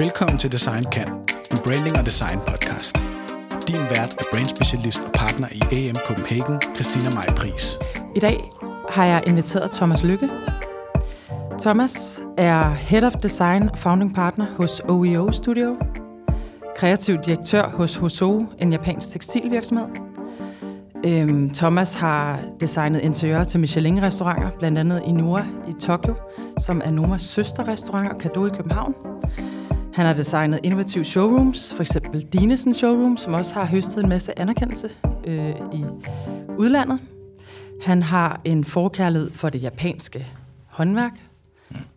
Velkommen til Design Kan, en branding og design podcast. Din vært er brandspecialist og partner i AM Copenhagen, Christina Maj Pris. I dag har jeg inviteret Thomas Lykke. Thomas er Head of Design og Founding Partner hos OEO Studio, kreativ direktør hos Hoso, en japansk tekstilvirksomhed. Øhm, Thomas har designet interiører til Michelin-restauranter, blandt andet i Nora i Tokyo, som er Nomas søsterrestaurant og Kado i København. Han har designet innovative showrooms, for eksempel Dinesen Showroom, som også har høstet en masse anerkendelse øh, i udlandet. Han har en forkærlighed for det japanske håndværk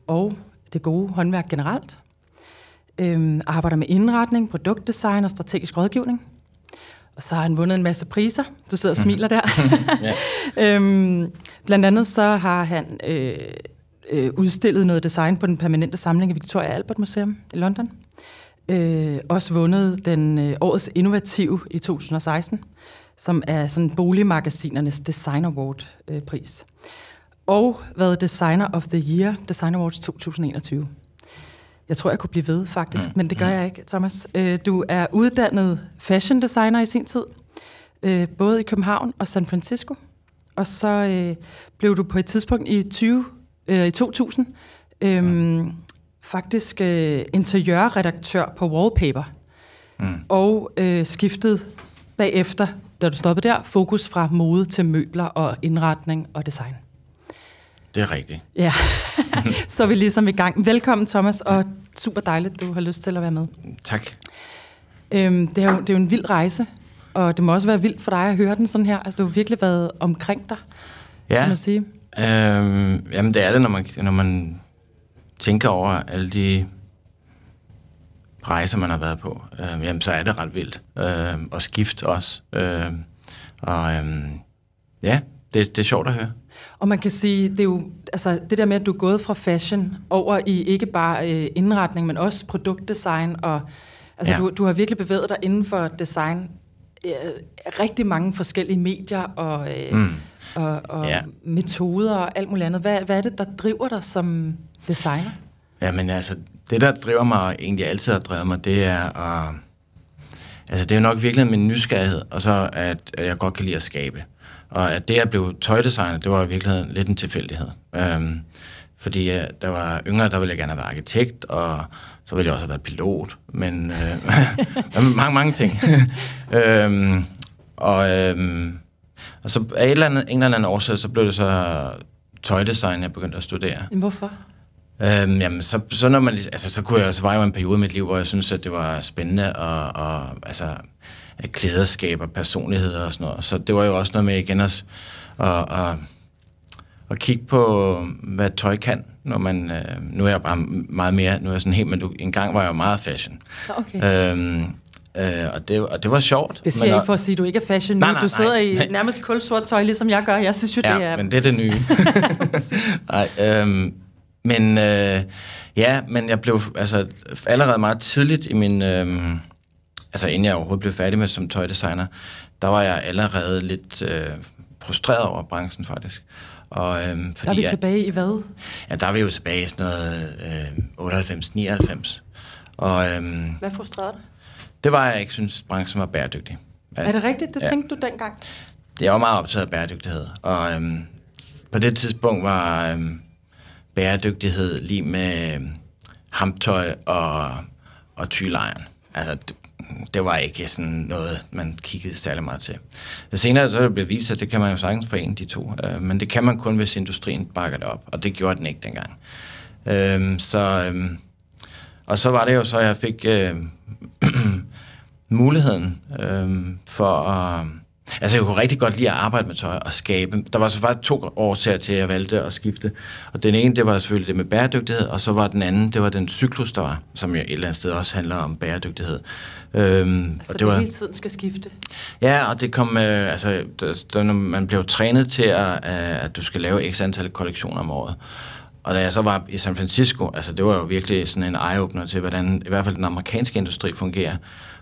og det gode håndværk generelt. Øhm, arbejder med indretning, produktdesign og strategisk rådgivning. Og så har han vundet en masse priser. Du sidder og smiler der. øhm, blandt andet så har han øh, øh, udstillet noget design på den permanente samling i Victoria Albert Museum i London. Øh, også vundet den øh, årets innovativ i 2016, som er sådan boligmagasinernes Design Award øh, pris. Og været Designer of the Year Design Awards 2021. Jeg tror, jeg kunne blive ved, faktisk, mm. men det gør jeg ikke, Thomas. Øh, du er uddannet fashion designer i sin tid, øh, både i København og San Francisco. Og så øh, blev du på et tidspunkt i 20, øh, i 2000 øh, mm. faktisk øh, interiørredaktør på Wallpaper. Mm. Og øh, skiftede bagefter, da du stoppede der, fokus fra mode til møbler og indretning og design. Det er rigtigt. Ja, så er vi ligesom i gang. Velkommen, Thomas, tak. og super dejligt, du har lyst til at være med. Tak. Øhm, det, er jo, det er jo en vild rejse, og det må også være vildt for dig at høre den sådan her. Altså, du har virkelig været omkring dig, ja. kan man sige. Øhm, jamen, det er det, når man, når man tænker over alle de rejser, man har været på. Øhm, jamen, så er det ret vildt. Øhm, og skift også. Øhm, og øhm, ja, det, det er sjovt at høre. Og man kan sige, det er jo altså, det der med, at du er gået fra fashion over i ikke bare øh, indretning, men også produktdesign. Og, altså, ja. du, du har virkelig bevæget dig inden for design øh, rigtig mange forskellige medier og, øh, mm. Og, og ja. metoder og alt muligt andet. Hvad, hvad er det, der driver dig som designer? Jamen altså, det der driver mig, og egentlig altid har drevet mig, det er at... Altså, det er nok virkelig min nysgerrighed, og så at jeg godt kan lide at skabe. Og at det at blive tøjdesigner, det var i virkeligheden lidt en tilfældighed. Øhm, fordi uh, der var yngre, der ville jeg gerne have været arkitekt, og så ville jeg også have været pilot, men øh, mange, mange ting. øhm, og, øhm, og så af et eller andet, en eller anden årsag, så blev det så tøjdesign, jeg begyndte at studere. Hvorfor? Øhm, jamen, så, så, når man, altså, så, kunne jeg, så var jo en periode i mit liv, hvor jeg synes at det var spændende, og, og altså, klæder skaber personligheder og sådan noget. Så det var jo også noget med igen at, at, at, at kigge på, hvad tøj kan, når man, øh, nu er jeg bare meget mere, nu er jeg sådan helt, men du, en gang var jeg jo meget fashion. Okay. Øhm, Øh, og, det, og det var sjovt. Det siger men, jeg ikke for at sige, at du ikke er fashion nej, nej, Du sidder nej, i nærmest kulsort tøj, ligesom jeg gør. Jeg synes jo, ja, det er... men det er det nye. nej, øhm, men øh, ja, men jeg blev altså allerede meget tidligt i min... Øh, altså inden jeg overhovedet blev færdig med som tøjdesigner, der var jeg allerede lidt øh, frustreret over branchen faktisk. Og, øhm, fordi der er vi jeg, tilbage i hvad? Ja, der er vi jo tilbage i sådan noget øh, 98-99. Og, øhm, hvad frustrerede dig? Det var, at jeg ikke synes, branchen var bæredygtig. Er det rigtigt? Det ja. tænkte du dengang? Det var meget optaget af bæredygtighed. Og øhm, på det tidspunkt var øhm, bæredygtighed lige med øhm, hamtøj og, og tylejren. Altså, det, det var ikke sådan noget, man kiggede særlig meget til. Det senere så er det blevet vist, at det kan man jo sagtens forene de to, øh, men det kan man kun, hvis industrien bakker det op, og det gjorde den ikke dengang. Øh, så, øh, og så var det jo så, at jeg fik øh, muligheden øh, for at Altså, jeg kunne rigtig godt lide at arbejde med tøj og skabe. Der var så faktisk to årsager til, at jeg valgte at skifte. Og den ene, det var selvfølgelig det med bæredygtighed, og så var den anden, det var den cyklus, der var, som jo et eller andet sted også handler om bæredygtighed. Øhm, altså, og det var, hele tiden skal skifte? Ja, og det kom, øh, altså, der, der, man blev trænet til, at, at du skal lave x antal kollektioner om året. Og da jeg så var i San Francisco, altså det var jo virkelig sådan en eye-opener til, hvordan i hvert fald den amerikanske industri fungerer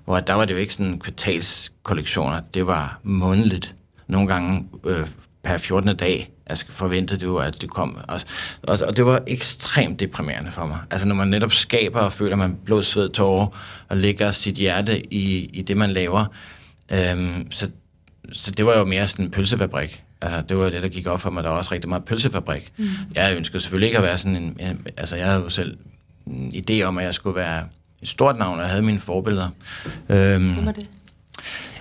hvor der var det jo ikke sådan kvartalskollektioner, det var månedligt. Nogle gange øh, per 14. dag, altså forventede det jo, at det kom. Og, og, og det var ekstremt deprimerende for mig. Altså når man netop skaber og føler, at man blod, sved, tårer og lægger sit hjerte i, i det, man laver. Øhm, så, så det var jo mere sådan en pølsefabrik. Altså, det var det, der gik op for mig. Der var også rigtig meget pølsefabrik. Mm. Jeg ønskede selvfølgelig ikke at være sådan en... Altså, jeg havde jo selv en idé om, at jeg skulle være et stort navn, og jeg havde mine forbilleder. Øhm, Hvem var det?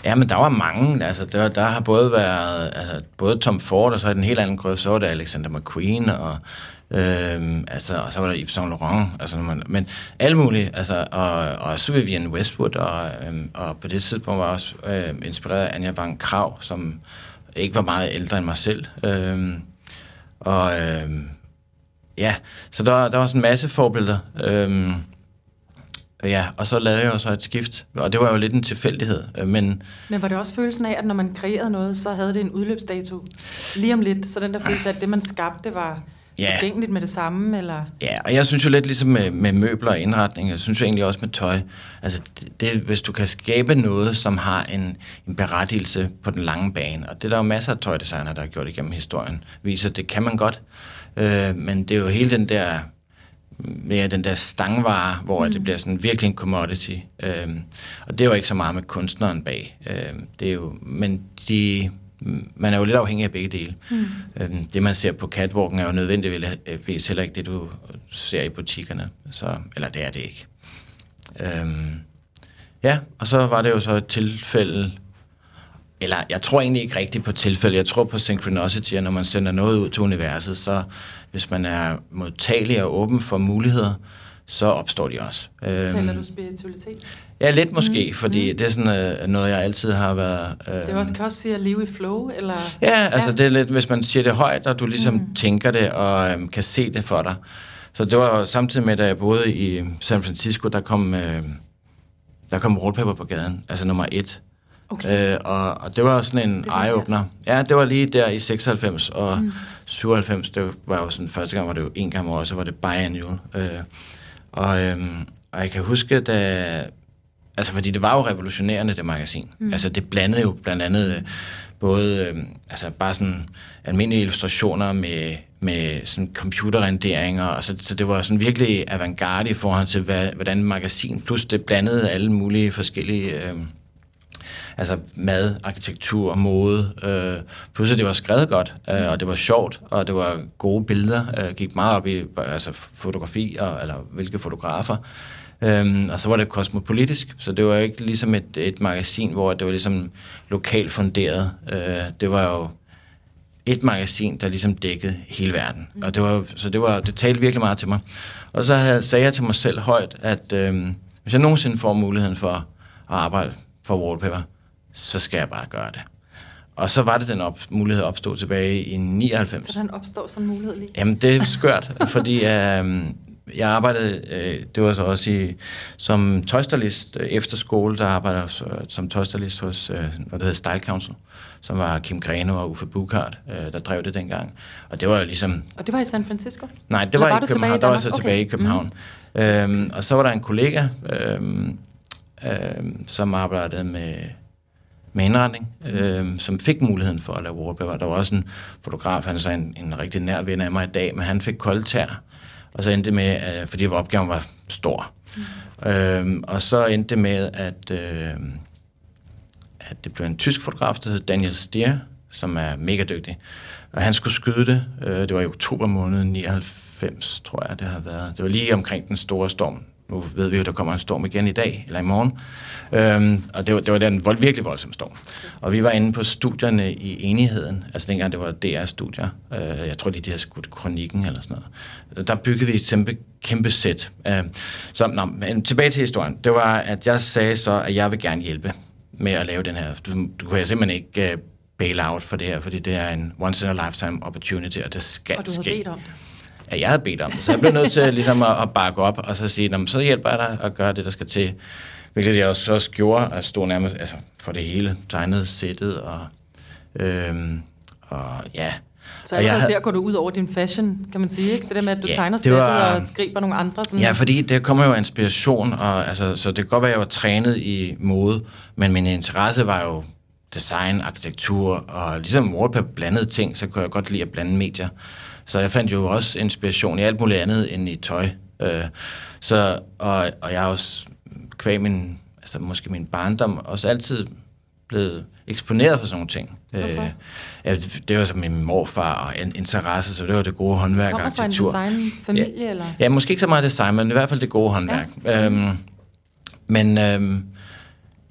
Ja, men der var mange. Altså, der, der har både været altså, både Tom Ford, og så i den helt anden grøft, så var det Alexander McQueen, og, øhm, altså, og så var der Yves Saint Laurent. Altså, man, men alle mulige. Altså, og, og så Vivienne Westwood, og, øhm, og på det tidspunkt var jeg også øh, inspireret af Anja Bang Krav, som ikke var meget ældre end mig selv. Øhm, og øhm, ja, så der, der var sådan en masse forbilleder. Øhm, Ja, og så lavede jeg jo så et skift, og det var jo lidt en tilfældighed. Øh, men, men var det også følelsen af, at når man kreerede noget, så havde det en udløbsdato lige om lidt? Så den der følelse af, at det, man skabte, var ja. med det samme? Eller? Ja, og jeg synes jo lidt ligesom med, med møbler og indretning, jeg synes jo egentlig også med tøj, altså det, det, hvis du kan skabe noget, som har en, en berettigelse på den lange bane, og det er der jo masser af tøjdesigner, der har gjort igennem historien, viser, at det kan man godt, øh, men det er jo hele den der mere den der stangvare, hvor mm. det bliver sådan virkelig en commodity. Øhm, og det er jo ikke så meget med kunstneren bag. Øhm, det er jo, men de, man er jo lidt afhængig af begge dele. Mm. Øhm, det, man ser på catwalken, er jo nødvendigvis heller ikke det, du ser i butikkerne. Så, eller det er det ikke. Øhm, ja, og så var det jo så et tilfælde, eller jeg tror egentlig ikke rigtigt på tilfælde, jeg tror på synchronicity, at når man sender noget ud til universet, så hvis man er modtagelig og åben for muligheder, så opstår de også. Taler øhm, du spiritualitet? Ja, lidt måske, mm. fordi mm. det er sådan uh, noget, jeg altid har været... Uh, det er også, kan også sige at leve i flow, eller... Ja, altså ja. det er lidt, hvis man siger det højt, og du ligesom mm. tænker det, og um, kan se det for dig. Så det var samtidig med, da jeg boede i San Francisco, der kom, uh, der kom wallpaper på gaden, altså nummer et. Okay. Uh, og, og det var sådan en eye-opener. Ja, det var lige der i 96, og... Mm 97, det var jo sådan, første gang var det jo en gang om året, så var det biannual. Øh, og, øh, og jeg kan huske, da, altså fordi det var jo revolutionerende, det magasin. Mm. Altså det blandede jo blandt andet øh, både, øh, altså bare sådan almindelige illustrationer med, med sådan computerrenderinger, og så, så det var sådan virkelig avantgarde i forhold til, hvad, hvordan magasin, plus det blandede alle mulige forskellige... Øh, altså mad, arkitektur, mode. Øh, at det var skrevet godt, øh, og det var sjovt, og det var gode billeder. Øh, gik meget op i altså, fotografi, og, eller hvilke fotografer. Øhm, og så var det kosmopolitisk, så det var ikke ligesom et, et magasin, hvor det var ligesom lokalt funderet. Øh, det var jo et magasin, der ligesom dækkede hele verden. Mm. Og det var, så det, var, det talte virkelig meget til mig. Og så havde, sagde jeg til mig selv højt, at øh, hvis jeg nogensinde får muligheden for at arbejde for wallpaper, så skal jeg bare gøre det. Og så var det, den op, mulighed opstod tilbage i 99. Hvordan opstår sådan en mulighed lige? Jamen, det er skørt, fordi øh, jeg arbejdede, øh, det var så også i, som tøjstylist øh, efter skole, der arbejdede jeg som tøjstylist hos, øh, hvad det hedder, Style Council, som var Kim Greno og Uffe Bukart, øh, der drev det dengang. Og det var jo ligesom... Og det var i San Francisco? Nej, det var, var i København, der var så okay. tilbage i København. Mm. Øhm, og så var der en kollega, øhm, øh, som arbejdede med med indretning, øh, som fik muligheden for at lave wallpaper. Der var også en fotograf, han er så en, en rigtig nær ven af mig i dag, men han fik koldtær, og så endte det med, øh, fordi opgaven var stor. Mm. Øh, og så endte det med, at, øh, at det blev en tysk fotograf, der hed Daniel Stier, som er mega dygtig. Og han skulle skyde det. Øh, det var i oktober måned 99, tror jeg, det har været. Det var lige omkring den store storm. Nu ved vi jo, der kommer en storm igen i dag, eller i morgen. Øhm, og det var, det var den vold, virkelig voldsom storm. Og vi var inde på studierne i enigheden, altså dengang det var DR-studier. Øh, jeg tror lige, de havde skudt kronikken eller sådan noget. Der byggede vi et kæmpe, kæmpe sæt. Øh, så nå, men tilbage til historien. Det var, at jeg sagde så, at jeg vil gerne hjælpe med at lave den her. Du, du kunne jeg simpelthen ikke uh, bail out for det her, fordi det er en once in a lifetime opportunity, og det skal ske. Og du har bedt om det ja, jeg havde bedt om det, så jeg blev nødt til ligesom at, at bakke op og så sige, så hjælper jeg dig at gøre det, der skal til. Hvilket jeg også, også gjorde, at stå nærmest altså, for det hele, tegnede sættet og, øhm, og ja. Så allerede jeg havde, der går du ud over din fashion, kan man sige, ikke? Det der med, at du ja, tegner sættet var, og griber nogle andre. Sådan. Ja, fordi det kommer jo inspiration, og, altså, så det kan godt være, at jeg var trænet i mode, men min interesse var jo design, arkitektur og ligesom wallpaper blandede ting, så kunne jeg godt lide at blande medier. Så jeg fandt jo også inspiration i alt muligt andet end i tøj. Øh, så, og, og jeg har også kvæg min, altså måske min barndom, også altid blevet eksponeret for sådan nogle ting. Hvorfor? Øh, ja, det, var som min morfar og en interesse, så det var det gode håndværk og Kommer fra en arkitektur. designfamilie, ja. eller? Ja, måske ikke så meget design, men i hvert fald det gode håndværk. Ja. Øhm, men øhm,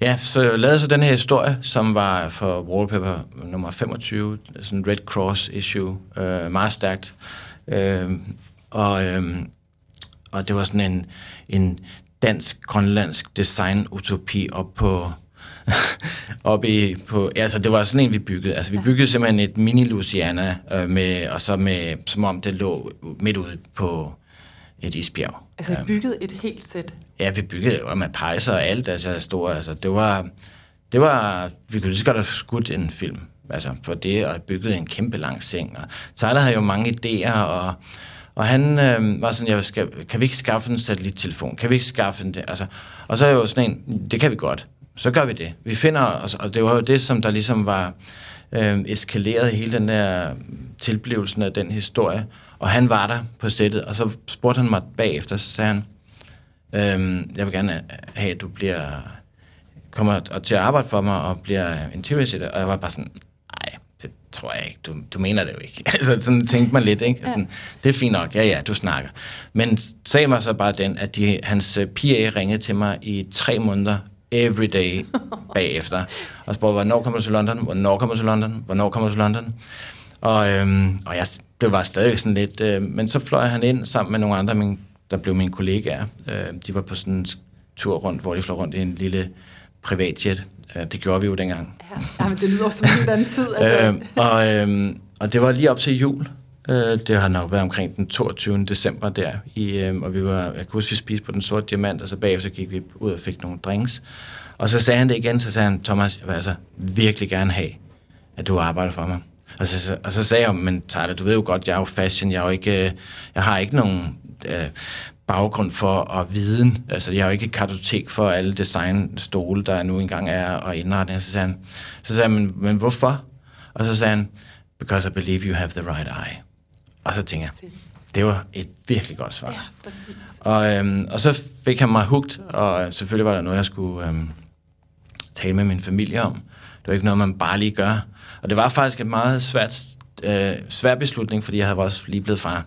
ja, så jeg lavede så den her historie, som var for Wallpaper nummer 25, sådan en Red Cross issue, øh, meget stærkt. Øhm, og, øhm, og det var sådan en, en dansk-grønlandsk design-utopi op på op i, på, altså det var sådan en, vi byggede. Altså vi byggede simpelthen et mini Louisiana, øh, med, og så med, som om det lå midt ude på et isbjerg. Altså, I byggede et helt sæt. Ja, vi byggede jo med pejser og alt, altså store, altså det var, det var, vi kunne lige så godt have skudt en film, altså for det, og bygget en kæmpe lang seng, og Tyler havde jo mange idéer, og, og han øh, var sådan, jeg skal, kan vi ikke skaffe en satellittelefon? Kan vi ikke skaffe en det? Altså, og så er jeg jo sådan en, det kan vi godt. Så gør vi det. Vi finder, og, og det var jo det, som der ligesom var øh, eskaleret hele den der tilblivelsen af den historie. Og han var der på sættet, og så spurgte han mig bagefter, så sagde han, øhm, jeg vil gerne have, at du bliver, kommer til at arbejde for mig og bliver interior designer. Og jeg var bare sådan, nej, det tror jeg ikke. Du, du mener det jo ikke. altså sådan tænkte man lidt, ikke? Sådan, det er fint nok, ja ja, du snakker. Men sagen var så bare den, at de, hans øh, PA ringede til mig i tre måneder every day bagefter, og spurgte, hvornår kommer du til London, hvornår kommer du til London, hvornår kommer du til London. Og, øhm, og jeg blev bare stadig sådan lidt, øh, men så fløj han ind sammen med nogle andre, min, der blev mine kollegaer. Øh, de var på sådan en tur rundt, hvor de fløj rundt i en lille privatjet. Øh, det gjorde vi jo dengang. Ja, men det lyder som en helt anden tid. Altså. Øh, og, øhm, og det var lige op til jul. Øh, det har nok været omkring den 22. december der. I, øh, og vi var, jeg kan huske, vi spiste på den sorte diamant, og så bagefter gik vi ud og fik nogle drinks. Og så sagde han det igen, så sagde han, Thomas, jeg vil altså virkelig gerne have, at du arbejder for mig. Og så, og så sagde jeg, men Tyler, du ved jo godt, jeg er jo fashion, jeg, er jo ikke, øh, jeg har ikke nogen øh, baggrund for at viden. Altså, jeg har jo ikke et kartotek for alle designstole, der nu engang er og indretning. Så sagde han, så sagde han men, men hvorfor? Og så sagde han, because I believe you have the right eye. Og så tænkte jeg, det var et virkelig godt svar. Ja, præcis. Og, øhm, og så fik han mig hugt, og selvfølgelig var der noget, jeg skulle øhm, tale med min familie om. Det var ikke noget, man bare lige gør. Og det var faktisk en meget svært, øh, svær beslutning, fordi jeg havde også lige blevet far.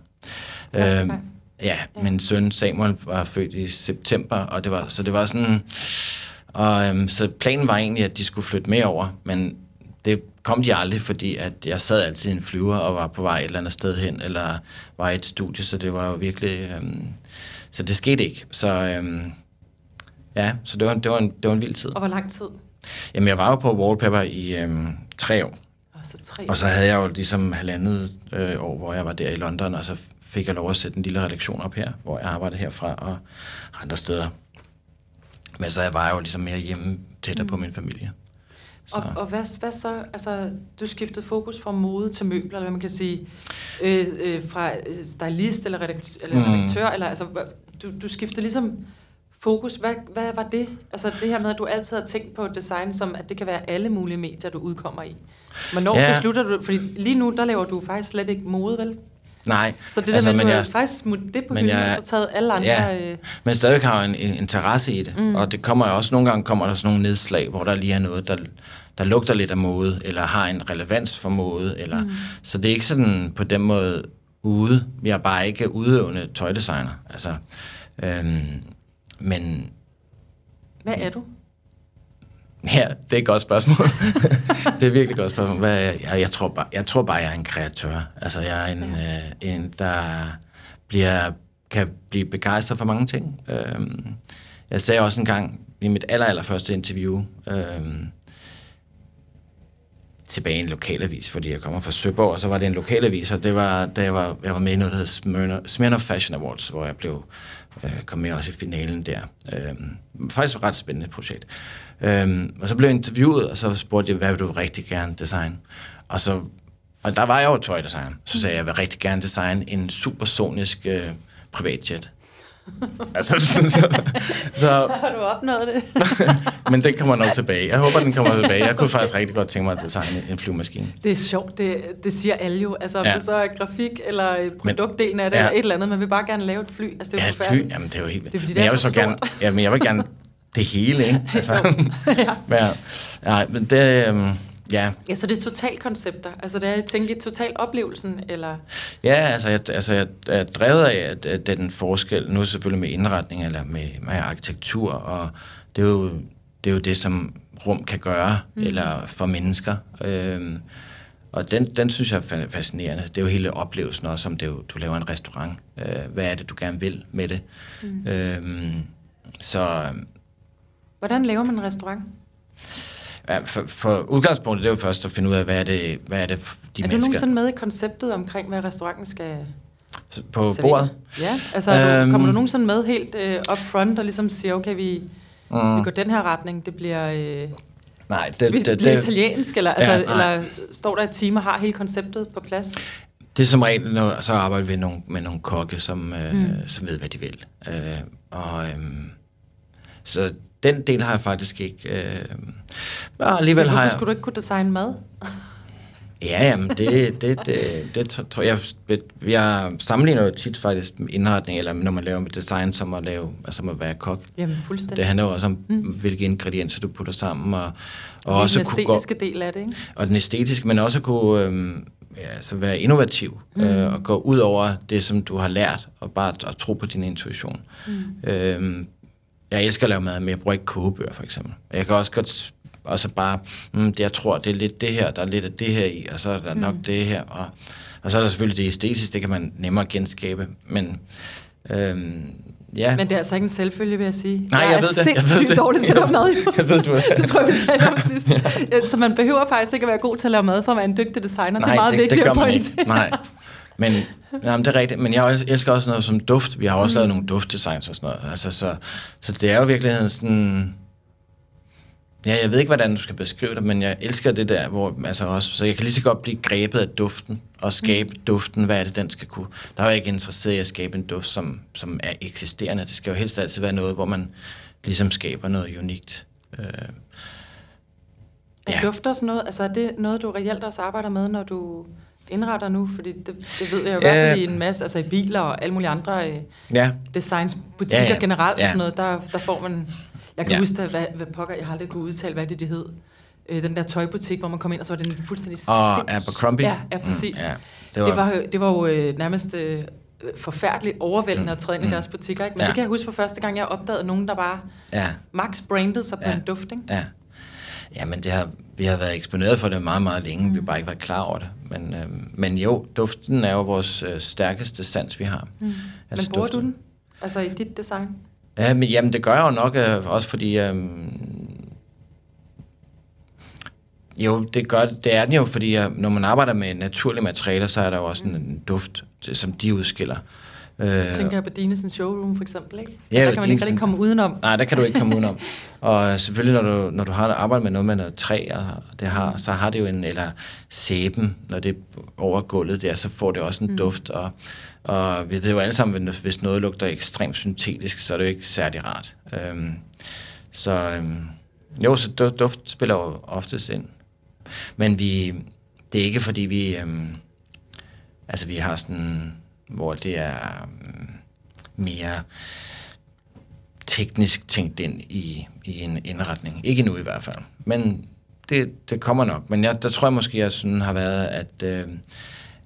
Gang. ja, min søn Samuel var født i september, og det var, så det var sådan... Og, øhm, så planen var egentlig, at de skulle flytte med over, men det kom de aldrig, fordi at jeg sad altid i en flyver og var på vej et eller andet sted hen, eller var i et studie, så det var jo virkelig... Øhm, så det skete ikke. Så øhm, ja, så det var, det, var en, det var en vild tid. Og hvor lang tid? Jamen, jeg var jo på Wallpaper i øhm, tre år. Og så tre Og så havde jeg jo ligesom halvandet øh, år, hvor jeg var der i London, og så fik jeg lov at sætte en lille redaktion op her, hvor jeg arbejdede herfra og andre steder. Men så var jeg jo ligesom mere hjemme tættere mm. på min familie. Så. Og, og hvad, hvad så? Altså, du skiftede fokus fra mode til møbler, eller hvad man kan sige, øh, øh, fra øh, stylist eller redaktør, eller, Mm. redaktør, eller altså, du, du skiftede ligesom fokus. Hvad, hvad var det? Altså det her med, at du altid har tænkt på design, som at det kan være alle mulige medier, du udkommer i. Hvornår Ja. beslutter du, fordi lige nu, der laver du faktisk slet ikke mode, vel? Nej, Så det der Altså, med, at du har jeg- faktisk smuttet det på hylden, jeg- og så taget alle andre... Ja. Øh, men stadig har jeg en, en interesse i det. Mm. Og det kommer jo også, nogle gange kommer der sådan nogle nedslag, hvor der lige er noget, der, der lugter lidt af mode, eller har en relevans for mode. Eller, mm. Så det er ikke sådan på den måde ude. Jeg er bare ikke udøvende tøjdesigner. Altså, øhm, men hvad er du? Ja, det er et godt spørgsmål. det er virkelig et godt spørgsmål. Hvad, jeg, jeg, tror bare, jeg tror bare, jeg er en kreatør. Altså, jeg er en, ja. øh, en der bliver, kan blive begejstret for mange ting. Øhm, jeg sagde også en gang i mit aller, aller første interview, øhm, tilbage i en lokalavis, fordi jeg kommer fra Søborg, og så var det en lokalavis, og det var, da jeg var, jeg var med i noget, der hed Smirnoff, Fashion Awards, hvor jeg blev, øh, kom med også i finalen der. Øhm, faktisk et ret spændende projekt. Øhm, og så blev jeg interviewet, og så spurgte jeg, hvad vil du rigtig gerne designe? Og så og der var jeg jo tøjdesigner. Så sagde jeg, jeg vil rigtig gerne designe en supersonisk øh, privatjet. altså, så, så, så, Har du opnået det? men den kommer nok tilbage. Jeg håber, den kommer tilbage. Jeg kunne faktisk rigtig godt tænke mig at designe en flyvemaskine. Det er sjovt, det, det siger alle jo. Altså om Ja. det så er grafik eller produktdelen af det, Ja. eller et eller andet. Man vil bare gerne lave et fly. Altså, det er Ja, et fly, jamen det er jo helt Det er, fordi men det er jeg vil så så gerne, ja, men jeg vil gerne det hele, ikke? Altså, ja. ja, men det, øhm, ja, Ja, så det er totalt koncepter. Altså det er at tænke i totalt oplevelsen, eller... Ja, altså jeg, altså jeg er drevet af, at, at den forskel, nu selvfølgelig med indretning eller med, med arkitektur, og det er, jo, det er jo det, som rum kan gøre, mm. eller for mennesker. Øhm, og den, den synes jeg er fa- fascinerende. Det er jo hele oplevelsen også, om det jo, du laver en restaurant. Øh, hvad er det, du gerne vil med det? Mm. Øhm, så Hvordan laver man en restaurant? ja, for, for udgangspunktet, det er jo først at finde ud af, hvad er det, hvad er det de er du mennesker nogensinde med i konceptet omkring, hvad restauranten skal på servere? bordet. Ja, altså øhm, kommer du nogensinde med helt øh, up front og ligesom siger, okay, vi, Mm. vi går den her retning, det bliver, øh, Nej, det, det, det, bliver det, italiensk, eller, altså, Ja, nej. eller står der et team og har hele konceptet på plads? Det er som regel, når, så arbejder vi nogle, med nogle kokke, som, øh, mm. som ved, hvad de vil. Øh, og, øh, så den del har jeg faktisk ikke. Øh, og alligevel har jeg... skulle du ikke kunne designe mad? Ja, jamen, det, det, det, det tr- tror jeg... Jeg sammenligner jo tit faktisk indretning, eller når man laver med design, som at, lave, altså som at være kok. Jamen, fuldstændig. Det handler jo også om, Mm. hvilke ingredienser du putter sammen, og, og Og også den kunne gå, æstetiske del af det, ikke? og den æstetiske, men også kunne øhm, ja, altså være innovativ mm. øh, og gå ud over det, som du har lært, og bare at, at tro på din intuition. Mm. Øhm, jeg elsker at lave mad, men jeg bruger ikke kogebøger, for eksempel. Jeg kan også godt også bare, mm, det, jeg tror, det er lidt det her, der er lidt af det her i, og så er der mm. nok det her, og, og så er der selvfølgelig det æstetiske, det kan man nemmere genskabe, men øhm, ja. Men det er altså ikke en selvfølge, vil jeg sige. Nej, jeg er ved det. Jeg ved sindssygt det. dårlig til at lave mad. Jeg ved, du er- det tror jeg, vi talte om sidst. Ja, Så man behøver faktisk ikke at være god til at lave mad, for at være en dygtig designer. det er meget det, vigtigt det gør man ikke. Nej. Men jamen, det er rigtigt. Men jeg elsker også noget som duft. Vi har også mm. lavet nogle duftdesigns og sådan noget. Altså, så, så det er jo virkelig sådan... Ja, jeg ved ikke, hvordan du skal beskrive det, men jeg elsker det der, hvor altså også, så jeg kan lige så godt blive grebet af duften, og skabe mm. duften, hvad er det, den skal kunne. Der er jeg ikke interesseret i at skabe en duft, som, som er eksisterende. Det skal jo helst altid være noget, hvor man ligesom skaber noget unikt. Øh, Er Ja. dufter sådan noget? Altså er det noget, du reelt også arbejder med, når du indretter nu? Fordi det, det ved jeg jo i hvert fald i en masse, altså i biler og alle mulige andre øh, ja, designs, butikker Ja, ja. generelt og Ja. sådan noget, der, der får man... Jeg kan Ja. huske, hvad, hvad pokker, jeg har aldrig kunne udtale, hvad det, det hed. Øh, den der tøjbutik, hvor man kom ind, og så var den fuldstændig og sinds- Abercrombie. Ja, ja, præcis. Mm, ja. Det var, det var, jo- det var jo øh, nærmest øh, forfærdeligt overvældende Mm. at træde ind i Mm. deres butikker. Ikke? Men Ja. det kan jeg huske for første gang, jeg opdagede nogen, der bare Ja, max branded sig på Ja. en duft. Ikke? ja. Ja, men det har, vi har været eksponeret for det meget, meget længe. Mm. Vi har bare ikke været klar over det. Men, øhm, men jo, duften er jo vores øh, stærkeste sans, vi har. Mm. Men bruger du duften. den? Altså i dit design? Ja, men jamen, det gør jeg jo nok øh, også, fordi... Øhm, jo, det, gør, det er den jo, fordi øh, når man arbejder med naturlige materialer, så er der jo også en, en duft, som de udskiller. Øh, Tænker jeg på Dinesen showroom for eksempel, ikke? Ja, der kan man ikke Dinesen- rigtig komme udenom. Nej, der kan du ikke komme udenom. Og selvfølgelig, når du, når du har arbejdet med noget med noget træ, og det har, så har det jo en, eller sæben, når det er over gulvet der, så får det også en mm. duft. Og, og vi ved jo alle sammen, hvis- noget lugter ekstremt syntetisk, så er det jo ikke særlig rart. Øhm, så øhm, jo, så du- duft spiller jo oftest ind. Men vi, det er ikke fordi vi, øhm, altså vi har sådan, hvor det er øhm, mere teknisk tænkt ind i, i en indretning. Ikke nu i hvert fald. Men det, det kommer nok. Men jeg, der tror jeg måske, jeg sådan har været, at, øh,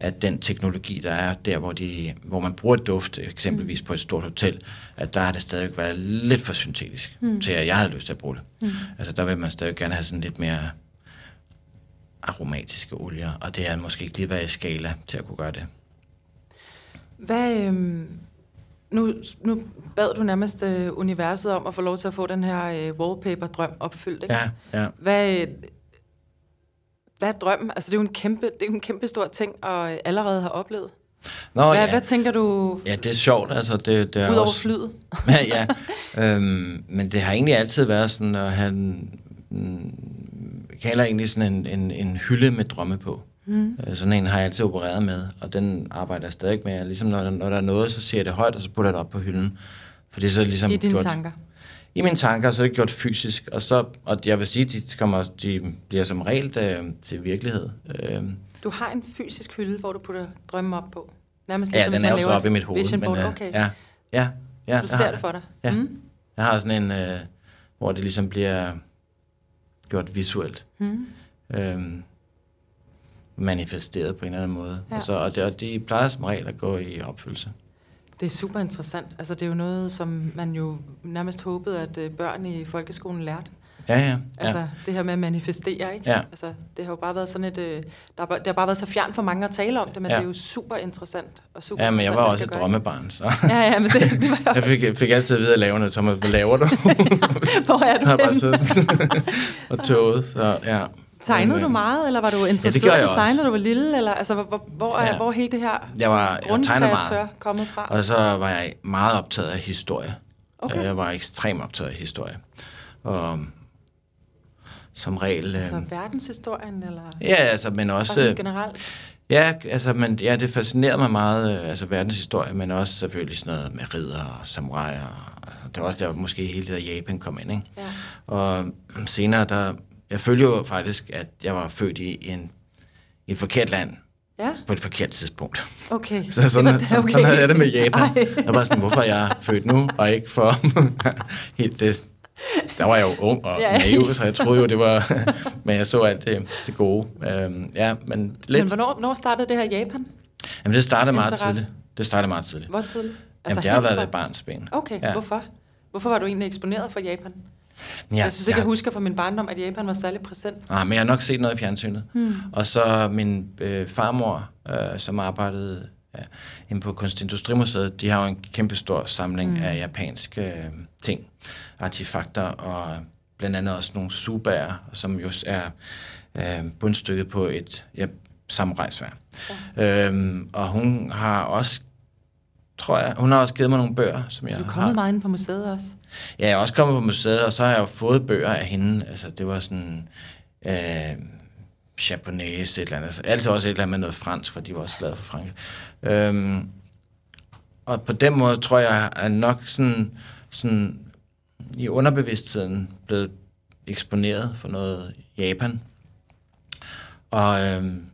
at den teknologi, der er der, hvor, de, hvor man bruger duft, eksempelvis på et stort hotel, at der har det stadig været lidt for syntetisk, mm. til at jeg havde lyst til at bruge det. Mm. Altså der vil man stadig gerne have sådan lidt mere aromatiske olier, og det er måske ikke lige været i skala til at kunne gøre det. Hvad, øhm, nu, nu bad du nærmest øh, universet om at få lov til at få den her øh, wallpaper-drøm opfyldt. Ikke? Ja, ja. Hvad, øh, hvad er drømmen? Altså, det er jo en kæmpe, det er en kæmpe stor ting, og øh, allerede har oplevet. Nå, hvad, ja. hvad tænker du, Ja, det er sjovt. Altså, det, det er ud over også... flyet? ja, ja. Øhm, men det har egentlig altid været sådan at have en, en kalder egentlig sådan en, en, en hylde med drømme på. Mm. Øh, sådan en har jeg altid opereret med, og den arbejder jeg stadig med. Ligesom når, når der er noget, så siger jeg det højt, og så putter jeg det op på hylden. For det er så ligesom I dine gjort, tanker? I mine tanker, så er det gjort fysisk, og, så, og jeg vil sige, de, kommer, de bliver som regel øh, til virkelighed. Øh, Du har en fysisk hylde, hvor du putter drømme op på. Nærmest ja, ligesom, den hvis er jo så oppe i mit hoved. Board. øh, okay. ja, ja, ja, du ser har- det for dig. Ja. Mm. Jeg har sådan en, øh, hvor det ligesom bliver gjort visuelt. Mm. Øhm, manifesteret på en eller anden måde. Ja. Ja. Og, det, og de plejer som regel at gå i opfyldelse. Det er super interessant. Altså, det er jo noget, som man jo nærmest håbede, at øh, børn i folkeskolen lærte. Ja, ja. Altså, ja. det her med at manifestere, ikke? Ja. Altså, det har jo bare været sådan et... Øh, der har, det har bare været så fjern for mange at tale om det, men Ja. det er jo super interessant. Og super ja, men jeg var også det et drømmebarn, så Ja, ja, men det, det var jeg fik, fik altid at vide at lave noget. Thomas, hvad laver du? Hvor er jeg du har bare siddet og tåget, så ja. Tegnede Men, du øh, meget, eller var du interesseret gjorde i design, når du var lille? Eller, altså, hvor, hvor, Ja. hvor hele det her Jeg var grundkreatør kommet fra? og så var jeg meget optaget af historie. Okay. Jeg var ekstremt optaget af historie. Og som regel... Altså øh, verdenshistorien, eller Ja, altså, men også... generelt? Ja, altså, men, ja, det fascinerede mig meget, øh, altså verdenshistorie, men også selvfølgelig sådan noget med ridder og samuraier. og- Det var også der, måske hele det der Japan kom ind, ikke? Ja. Og senere, der... Jeg følte jo faktisk, at jeg var født i, en, i et forkert land, Ja, på et forkert tidspunkt. okay. Så sådan, var- okay. sådan, sådan havde jeg det med Japan. Ej. Jeg var sådan, hvorfor er jeg født nu, og ikke for helt det... Der var jeg jo ung og Ja. naiv, så jeg troede jo, det var... men jeg så alt det, det gode. Øhm, ja, men lidt... Men hvornår, hvornår startede det her Japan? Jamen, det startede meget Interesse? tidligt. Det startede meget tidligt. Hvor tidligt? Jamen, det har været fra- ved barns ben. Okay, Ja. hvorfor? Hvorfor var du egentlig eksponeret for Japan? Men Ja, jeg synes ikke, jeg, jeg, husker fra min barndom, at Japan var særlig præsent. Ah, men jeg har nok set noget i fjernsynet. Hmm. Og så min øh, farmor, øh, som arbejdede øh, inde på Kunstindustrimuseet, de har jo en kæmpe stor samling Mm. mm. af japanske øh, ting, artefakter, og blandt andet også nogle subaer, som jo er øh, bundstykket på et ja, samurajsvær. Ja. Øhm, og hun har også, tror jeg, hun har også givet mig nogle bøger, som Så jeg du er har. kommet meget ind på museet også? Ja, jeg er også kommet på museet, og så har jeg jo fået bøger af hende. Altså, det var sådan... Øh, japonese, et eller andet. Altså, også et eller andet med noget fransk, for de var også glade for Frankrig. Øhm, og på den måde tror jeg, at nok sådan, sådan i underbevidstheden blevet eksponeret for noget Japan. Og, øhm,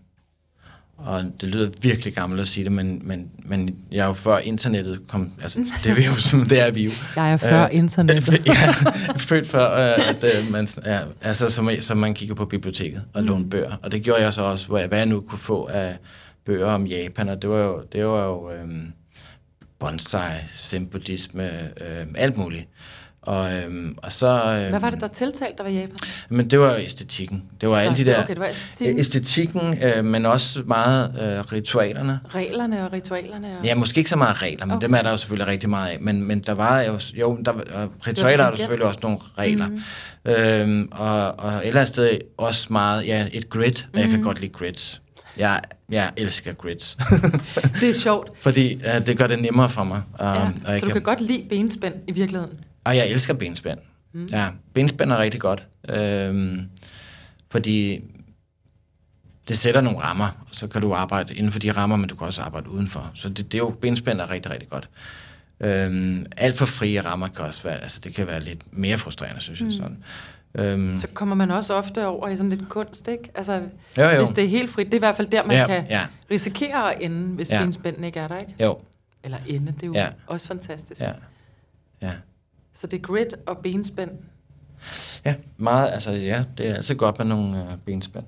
og det lyder virkelig gammelt at sige det, men, men, men jeg er jo før internettet kom, altså det er, vi jo, det er vi jo. Jeg er før Øh, internettet. ja, født før, øh, at øh, man, ja, altså, som, som man kigger på biblioteket og Mm. låner bøger. Og det gjorde jeg så også, hvor jeg, hvad jeg nu kunne få af bøger om Japan, og det var jo, det var jo øhm, bonsai, zen-buddhisme, øhm, alt muligt. Og, øhm, og så... Øhm, Hvad var det, der tiltalte dig ved Japan? Men det var æstetikken. Det var alle de der... Okay, det var æstetikken. Æstetikken, øh, men også meget øh, ritualerne. Reglerne og ritualerne. Og... Ja, måske ikke så meget regler, men Okay. dem er der jo selvfølgelig rigtig meget af. Men, men der var jo, jo der, og ritualer er der selvfølgelig også nogle regler. Mhm. Mm. Øhm, og, og et eller andet sted også meget, ja, et grid, og jeg kan Mhm. godt lide grids. Jeg, jeg elsker grids. Det er sjovt. Fordi uh, det gør det nemmere for mig. Um, Ja. og, jeg Så du kan godt lide benspænd i virkeligheden? Og jeg elsker benspænd. Mm. Ja, benspænd er rigtig godt. Øhm, fordi det sætter nogle rammer, og så kan du arbejde inden for de rammer, men du kan også arbejde udenfor. Så det, det er jo, benspænd er rigtig, rigtig godt. Øhm, alt for frie rammer kan også være, altså det kan være lidt mere frustrerende, synes jeg. Mm. Sådan. Øhm, Så kommer man også ofte over i sådan lidt kunst, ikke? Altså, Jo, jo. hvis det er helt frit, det er i hvert fald der, man Ja, kan ja. risikere at ende, hvis Ja. benspænden ikke er der, ikke? jo, Eller ende, det er jo Ja. også fantastisk. ja. Ja. Så det er grit og benspænd. Ja, meget, altså ja, det er altid godt med nogle øh, benspænd.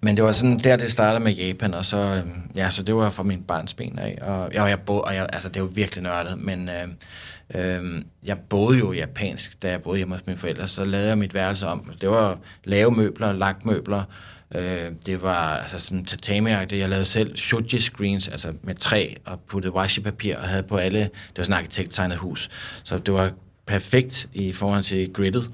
Men det var sådan, der det startede med Japan, og så, øh, ja, så det var fra min barns ben af, og, ja, og jeg boede, og jeg, altså det er virkelig nørdet, men øh, øh, jeg boede jo japansk, da jeg boede hjemme hos mine forældre, så lavede jeg mit værelse om. Det var lave møbler, lagt møbler, øh, det var altså sådan tatami jeg lavede selv shoji screens, altså med træ, og puttede washi-papir, og havde på alle, det var sådan et arkitekttegnet hus, så det var perfekt i forhold til gridet,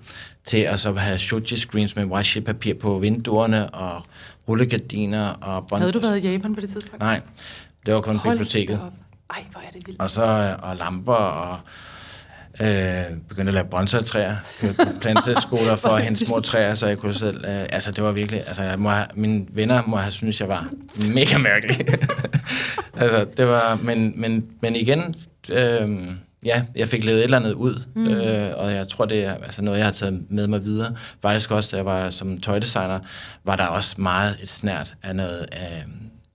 til at så have shoji screens med washi-papir på vinduerne, og rullegardiner, og bånd. Havde du været i Japan på det tidspunkt? Nej, det var kun Hold biblioteket. op. Ej, hvor er det vildt. Og så og lamper og Øh, begyndte at lave bonsai-træer, planteskoler for at hente små træer, så jeg kunne selv... Øh, altså, det var virkelig... Altså, jeg må have, mine venner må have syntes, jeg var mega mærkelig. altså, det var... Men, men, men igen... Øh, ja, jeg fik lavet et eller andet ud, mm. øh, og jeg tror, det er altså noget, jeg har taget med mig videre. Faktisk også, da jeg var som tøjdesigner, var der også meget et snært af noget... Øh,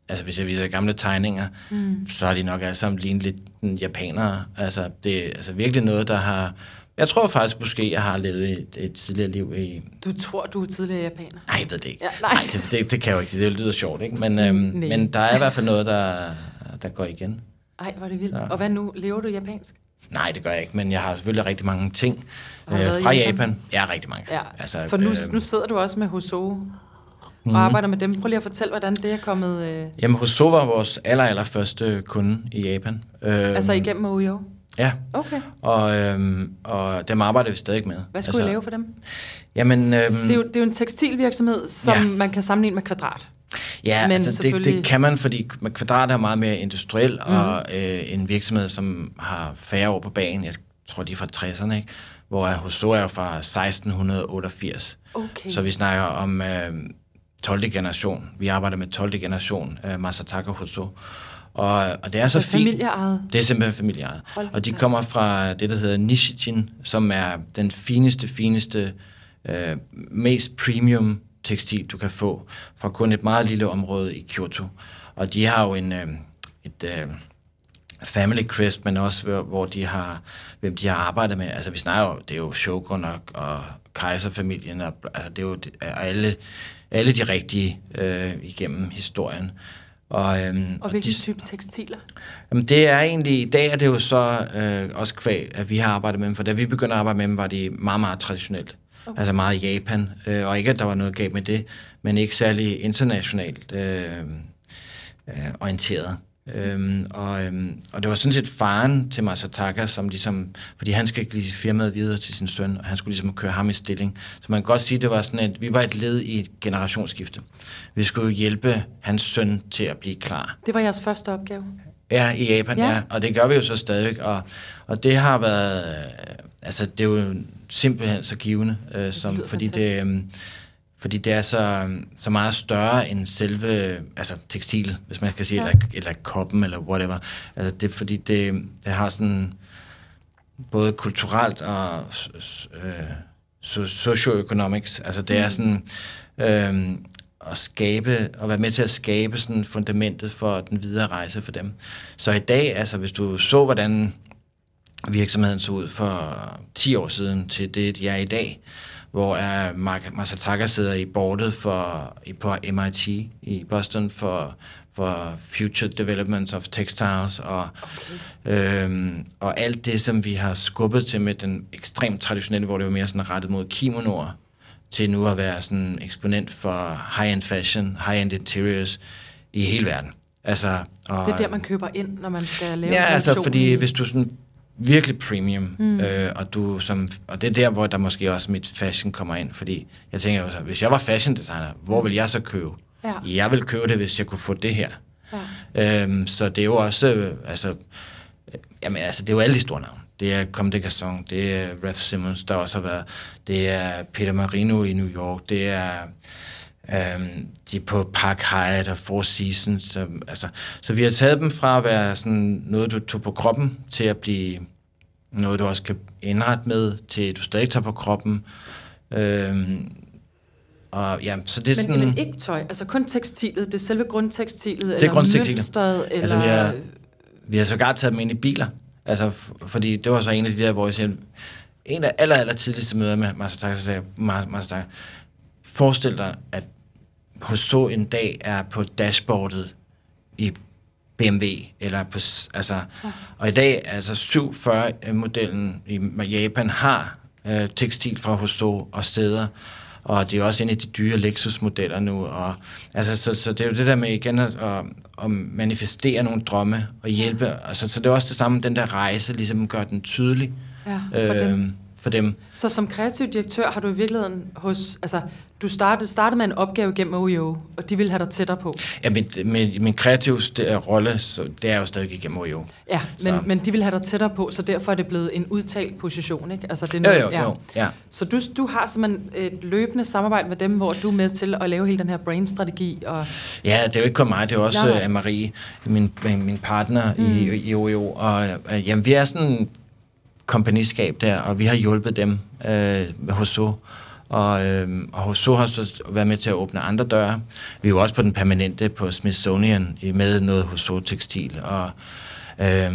altså hvis jeg viser gamle tegninger, mm. så har de nok alle sammen lignet lidt japanere. Altså det er altså virkelig noget, der har... Jeg tror faktisk måske, jeg har levet et, et tidligere liv i... Du tror, du er tidligere japaner? Nej, jeg ved det ikke. Ja, nej, nej det, det, det kan jeg jo ikke. Det lyder sjovt, ikke? Men, øhm, men der er i hvert fald noget, der, der går igen. Ej, hvor er det vildt. Så. Og hvad nu? Lever du japansk? Nej, det gør jeg ikke, men jeg har selvfølgelig rigtig mange ting øh, fra Japan. Japan. Ja, rigtig mange. Ja. Altså, For nu, øh, nu sidder du også med Hoso mm. og arbejder med dem. Prøv lige at fortælle, hvordan det er kommet... Øh... Jamen, Hoso var vores aller, aller første kunde i Japan. Øh, altså igennem OEO? Ja. Okay. Og, øhm, og dem arbejder vi stadig med. Hvad skulle altså, I lave for dem? Jamen, øhm, det, er jo, det er jo en tekstilvirksomhed, som ja. man kan sammenligne med kvadrat. Ja, Men altså det, det kan man, fordi Kvadrat er meget mere industriel, mm. og øh, en virksomhed, som har færre år på banen, jeg tror, de er fra 60'erne, ikke? hvor Hoso er fra 1688. Okay. Så vi snakker om øh, 12. generation. Vi arbejder med 12. generation, øh, Masataka Hoso. Og, og det er så, så fint. familieejet? Det er simpelthen familieejet. Og de kommer fra det, der hedder Nishijin, som er den fineste, fineste, øh, mest premium tekstil, du kan få fra kun et meget lille område i Kyoto. Og de har jo en, øh, et øh, family crest, men også hvor, hvor de har, hvem de har arbejdet med. Altså vi snakker jo, det er jo Shogun og, og kejserfamilien, og, altså, det er jo alle, alle de rigtige øh, igennem historien. Og, øhm, og de, type tekstiler? Jamen det er egentlig, i dag er det jo så øh, også kvæg, at vi har arbejdet med dem, for da vi begyndte at arbejde med dem, var de meget, meget traditionelt. Okay. Altså meget Japan, øh, og ikke at der var noget galt med det, men ikke særlig internationalt øh, øh, orienteret. Øhm, og, øhm, og det var sådan set faren til Masataka, som ligesom, fordi han skal give firmaet videre til sin søn, og han skulle ligesom køre ham i stilling. Så man kan godt sige, at det var sådan et, vi var et led i et generationsskifte. Vi skulle hjælpe hans søn til at blive klar. Det var jeres første opgave? Ja, i Japan, ja. ja. Og det gør vi jo så stadig. Og, og det har været, altså det er jo simpelthen så givende, øh, som, det fordi det, øh, fordi det er så, så meget større end selve altså tekstilet, hvis man skal sige, ja. eller, eller koppen, eller whatever. Altså det, fordi det, det har sådan både kulturelt og øh, socioeconomics, altså det er mm. sådan øh, at skabe, og være med til at skabe sådan fundamentet for den videre rejse for dem. Så i dag, altså hvis du så, hvordan virksomheden så ud for 10 år siden til det, de er i dag, hvor er Mark Masataka sidder i bordet for, på MIT i Boston for, for Future Development of Textiles, og, okay. øhm, og alt det, som vi har skubbet til med den ekstremt traditionelle, hvor det var mere sådan rettet mod kimonoer, til nu at være sådan eksponent for high-end fashion, high-end interiors i hele verden. Altså, og, det er der, man køber ind, når man skal lave Ja, altså, fordi hvis du sådan virkelig premium, mm. øh, og, du som, og det er der, hvor der måske også mit fashion kommer ind, fordi jeg tænker jo så, hvis jeg var fashion designer, hvor vil jeg så købe? Ja. Jeg vil købe det, hvis jeg kunne få det her. Ja. Øhm, så det er jo også, øh, altså, jamen, altså, det er jo alle de store navne. Det er Comme des Garçons, det er Ralph Simmons, der også har været, det er Peter Marino i New York, det er øhm, de er på Park Hyatt og Four Seasons. Så, altså, så vi har taget dem fra at være sådan noget, du tog på kroppen, til at blive noget, du også kan indrette med, til at du stadig tager på kroppen. Øhm, og, ja, så det er men, sådan, men ikke tøj, altså kun tekstilet, det er selve grundtekstilet, det er eller grundtekstilet. mønstret, eller... Altså, vi har, vi har sågar taget dem ind i biler, altså, fordi det var så en af de der, hvor jeg siger, en af aller, aller tidligste møder med Masataka, så sagde Masataka, forestil dig, at hos så en dag er på dashboardet i BMW, eller på, altså, ja. og i dag, altså 740-modellen i Japan har øh, tekstil fra Hoso og steder, og det er også en af de dyre Lexus-modeller nu, og altså, så, så det er jo det der med igen at, at, at manifestere nogle drømme og hjælpe, altså, så det er også det samme, den der rejse ligesom gør den tydelig ja, for, øh, dem. For dem. Så som kreativ direktør har du i virkeligheden hos, altså du startede, startede med en opgave gennem OEO, og de vil have dig tættere på. Ja, min, min, min kreative rolle, så det er jo stadig igennem OEO. Ja, men, Så. men de vil have dig tættere på, så derfor er det blevet en udtalt position, ikke? Altså, det er Jo, noget- jo, jo, ja. Så du, du har simpelthen et løbende samarbejde med dem, hvor du er med til at lave hele den her brain-strategi, og Ja, det er jo ikke kun mig, det er også nej. uh, Marie, min, min, partner mm. i, i OEO. Og uh, jamen, vi er sådan kompagniskab der, og vi har hjulpet dem uh, med HSO. Og, øh, og HSO har så været med til at åbne andre døre. Vi er jo også på den permanente på Smithsonian med noget HSO-tekstil. Og, øh,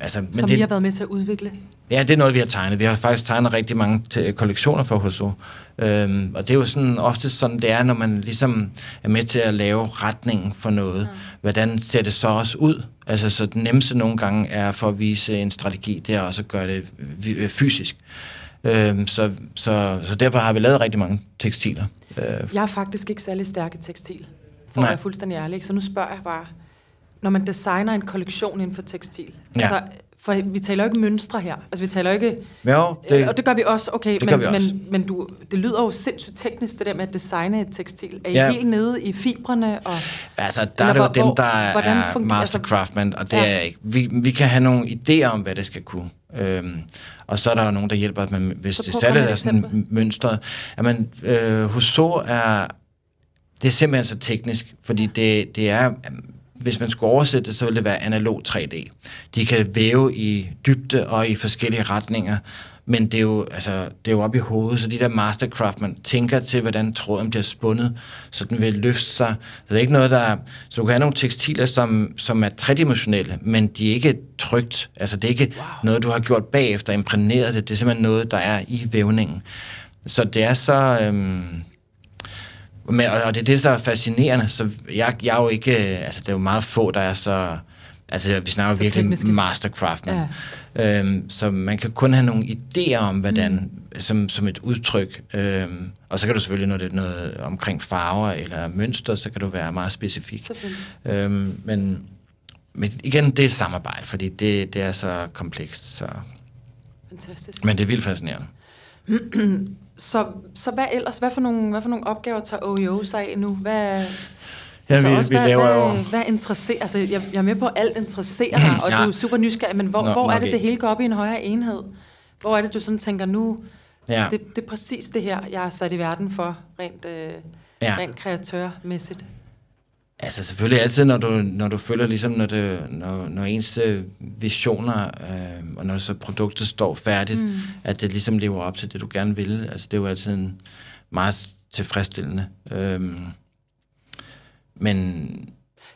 altså, men som det, I har været med til at udvikle. Ja, det er noget, vi har tegnet. Vi har faktisk tegnet rigtig mange t- kollektioner for HSO. Øhm, og det er jo sådan, ofte sådan, det er, når man ligesom er med til at lave retningen for noget. Ja. Hvordan ser det så også ud? Altså, så det nemmeste nogle gange er for at vise en strategi, det er også at gøre det øh, fysisk. Øhm, så, så, så derfor har vi lavet rigtig mange tekstiler. Øh, Jeg er faktisk ikke særlig stærk i tekstil, for Nej. at være fuldstændig ærlig. Så nu spørger jeg bare, når man designer en kollektion inden for tekstil, Ja. altså, for vi taler jo ikke mønstre her. Altså, vi taler jo ikke... jo, Det, det, og det gør vi også, okay, det men, gør vi også. men, men du, det lyder jo sindssygt teknisk, det der med at designe et tekstil. Er I Ja. helt nede i fibrene? Og, Altså, der er det jo hvor- dem, hvor- der hvordan er fungerer- master altså- craftsman, og det Ja. er ikke. Vi, vi kan have nogle idéer om, hvad det skal kunne. Øhm, og så er der jo nogen, der hjælper med, hvis Så det særligt er sådan mønstret. Jamen, øh, hos så er, det er simpelthen så teknisk, fordi det, det er, hvis man skulle oversætte det, så ville det være analog 3D. De kan væve i dybde og i forskellige retninger, men det er jo, altså, det er jo op i hovedet, så de der mastercraft, man tænker til, hvordan tråden bliver spundet, så den vil løfte sig. Så det er ikke noget, der... Så du kan have nogle tekstiler, som, som er tredimensionelle, men de er ikke trygt. Altså, det er ikke wow. noget, du har gjort bagefter, imprægneret det. Det er simpelthen noget, der er i vævningen. Så det er så... Øhm, men, og, og det er det, der er fascinerende. Så jeg, jeg er jo ikke... øh, Altså, det er jo meget få, der er så... Altså, vi snakker Så virkelig tekniske. mastercraftman. Ja. Øhm, så man kan kun have nogle idéer om, hvordan, mm. som, som et udtryk. Øhm, og så kan du selvfølgelig, når det er noget omkring farver eller mønster, så kan du være meget specifik. Øhm, men, men igen, det er samarbejde, fordi det, det er så komplekst. Så. Fantastisk. Men det er vildt fascinerende. Så, så hvad ellers? Hvad for, nogle, hvad for nogle opgaver tager OEO sig af nu? Hvad, Ja, så vi- også, vi hvad, laver hvad, jo- hvad interesserer... Altså, jeg, jeg er med på, at alt interesserer dig, og Ja. du er super nysgerrig, men hvor, Nå, hvor er det, det hele går op i en højere enhed? Hvor er det, du sådan tænker, nu... Ja. Det, det er præcis det her, jeg er sat i verden for, rent, øh, Ja. rent kreatørmæssigt. Altså selvfølgelig altid, når du, når du føler ligesom, når, det, når, når ens øh, visioner, øh, og når så produktet står færdigt, mm. at det ligesom lever op til det, du gerne vil. Altså det er jo altid en meget tilfredsstillende. Øhm, men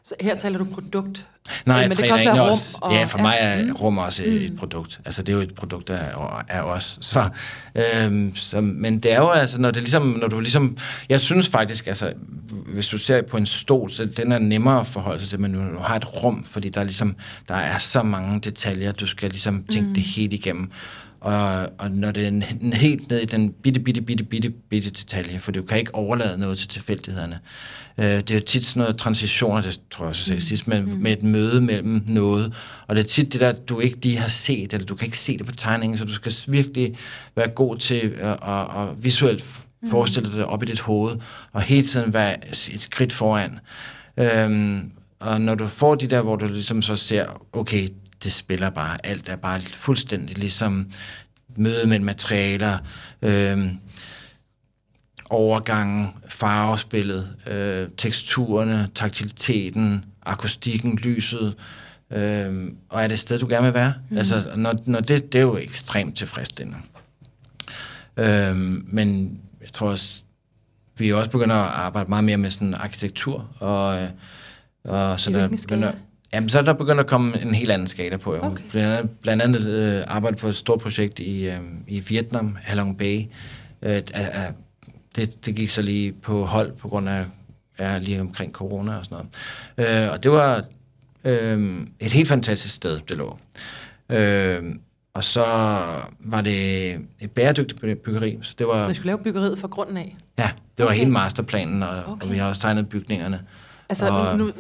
Så her taler du produkt. Nej, men det kan også være rum. også, og- ja, for mig er Mm. rum også et produkt. Altså, det er jo et produkt af, af os. Så, øhm, så, men det er jo altså, når det ligesom, når du ligesom, jeg synes faktisk, altså, hvis du ser på en stol, så den er nemmere at forholde sig til, men du har et rum, fordi der er ligesom, der er så mange detaljer, du skal ligesom tænke mm. det helt igennem. Og, og når det er en, en helt ned i den bitte, bitte, bitte, bitte, bitte detalje, for du kan ikke overlade noget til tilfældighederne. Øh, det er jo tit sådan noget transitioner, det tror jeg også, jeg sagde sidst, med, med et møde mellem noget. Og det er tit det der, du ikke lige har set, eller du kan ikke se det på tegningen, så du skal virkelig være god til at, at, at visuelt forestille dig det op i dit hoved, og hele tiden være et skridt foran. Øhm, og når du får de der, hvor du ligesom så ser, okay, det spiller bare, alt er bare fuldstændig ligesom møde mellem materialer, øhm, overgangen, farvespillet, øh, teksturerne, taktiliteten, akustikken, lyset, øh, og er det et sted, du gerne vil være? Mm. Altså, når, når det, det er jo ekstremt tilfredsstillende. Øh, men jeg tror også, vi er også begyndt at arbejde meget mere med sådan arkitektur, og, øh, og så I der begynder, Jamen, så er der begyndt at komme en helt anden skala på. Okay. Blandt andet, blandt andet øh, arbejde på et stort projekt i, øh, i Vietnam, Halong Bay. Øh, det, det gik så lige på hold på grund af ja, lige omkring corona og sådan noget. Øh, og det var øh, et helt fantastisk sted, det lå. Øh, og så var det et bæredygtigt by- byggeri. Så det var, Så I skulle lave byggeriet fra grunden af. ja, det var Okay. hele masterplanen, og. Okay. og vi har også tegnet bygningerne. Altså, Og- nu, nu